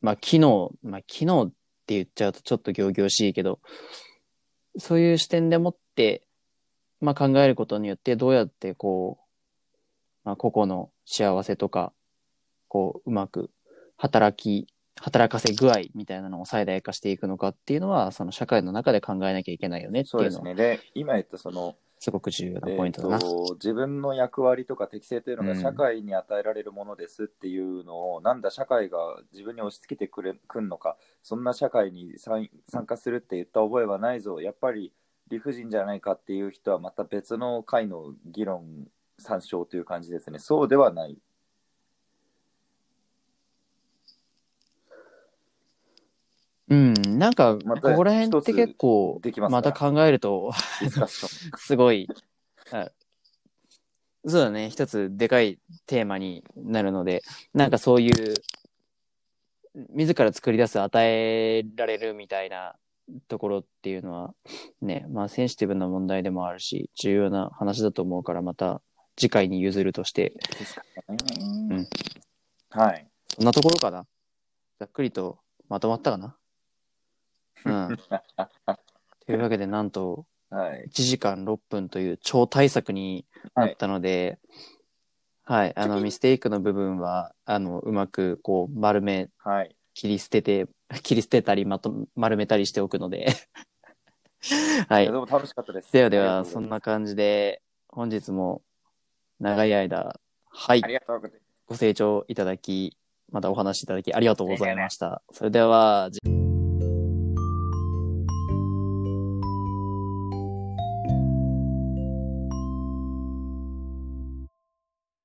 まあ、機能、まあ、機能って言っちゃうとちょっと仰々しいけど、そういう視点でもって、まあ、考えることによってどうやってこう、まあ、個々の幸せとか、こう、うまく働き、働かせ具合みたいなのを最大化していくのかっていうのは、その社会の中で考えなきゃいけないよねっていううのは、そですね。で、今言ったその、すごく重要なえーポイントだな。と自分の役割とか適性というのうんが社会に与えられるものですっていうのを、なんだ社会が自分に押し付けてくれくんのかそんな社会に参参加するって言った覚えはないぞやっぱり理不尽じゃないかっていう人はまた別の回の議論参照という感じですねそうではないうん、なんか、ここら辺って結構また考えると。すごい、はいそうだね、一つでかいテーマになるので、なんかそういう、自ら作り出す、与えられるみたいなところっていうのは、ね、まあセンシティブな問題でもあるし、重要な話だと思うから、また次回に譲るとして、ですかうんね。はい。そんなところかな。ざっくりとまとまったかな。うん。というわけで、なんと、はい。1時間6分という超大作になったので、はい、あの、ミステイクの部分は、あの、うまく、こう、丸め、はい。切り捨てて、切り捨てたり、まと、丸めたりしておくので、はい。でも楽しかったです。ではでは、そんな感じで、本日も、長い間、はいあ、りがとうございます。ご清聴いただき、またお話しいただき、ありがとうございました。それでは、じ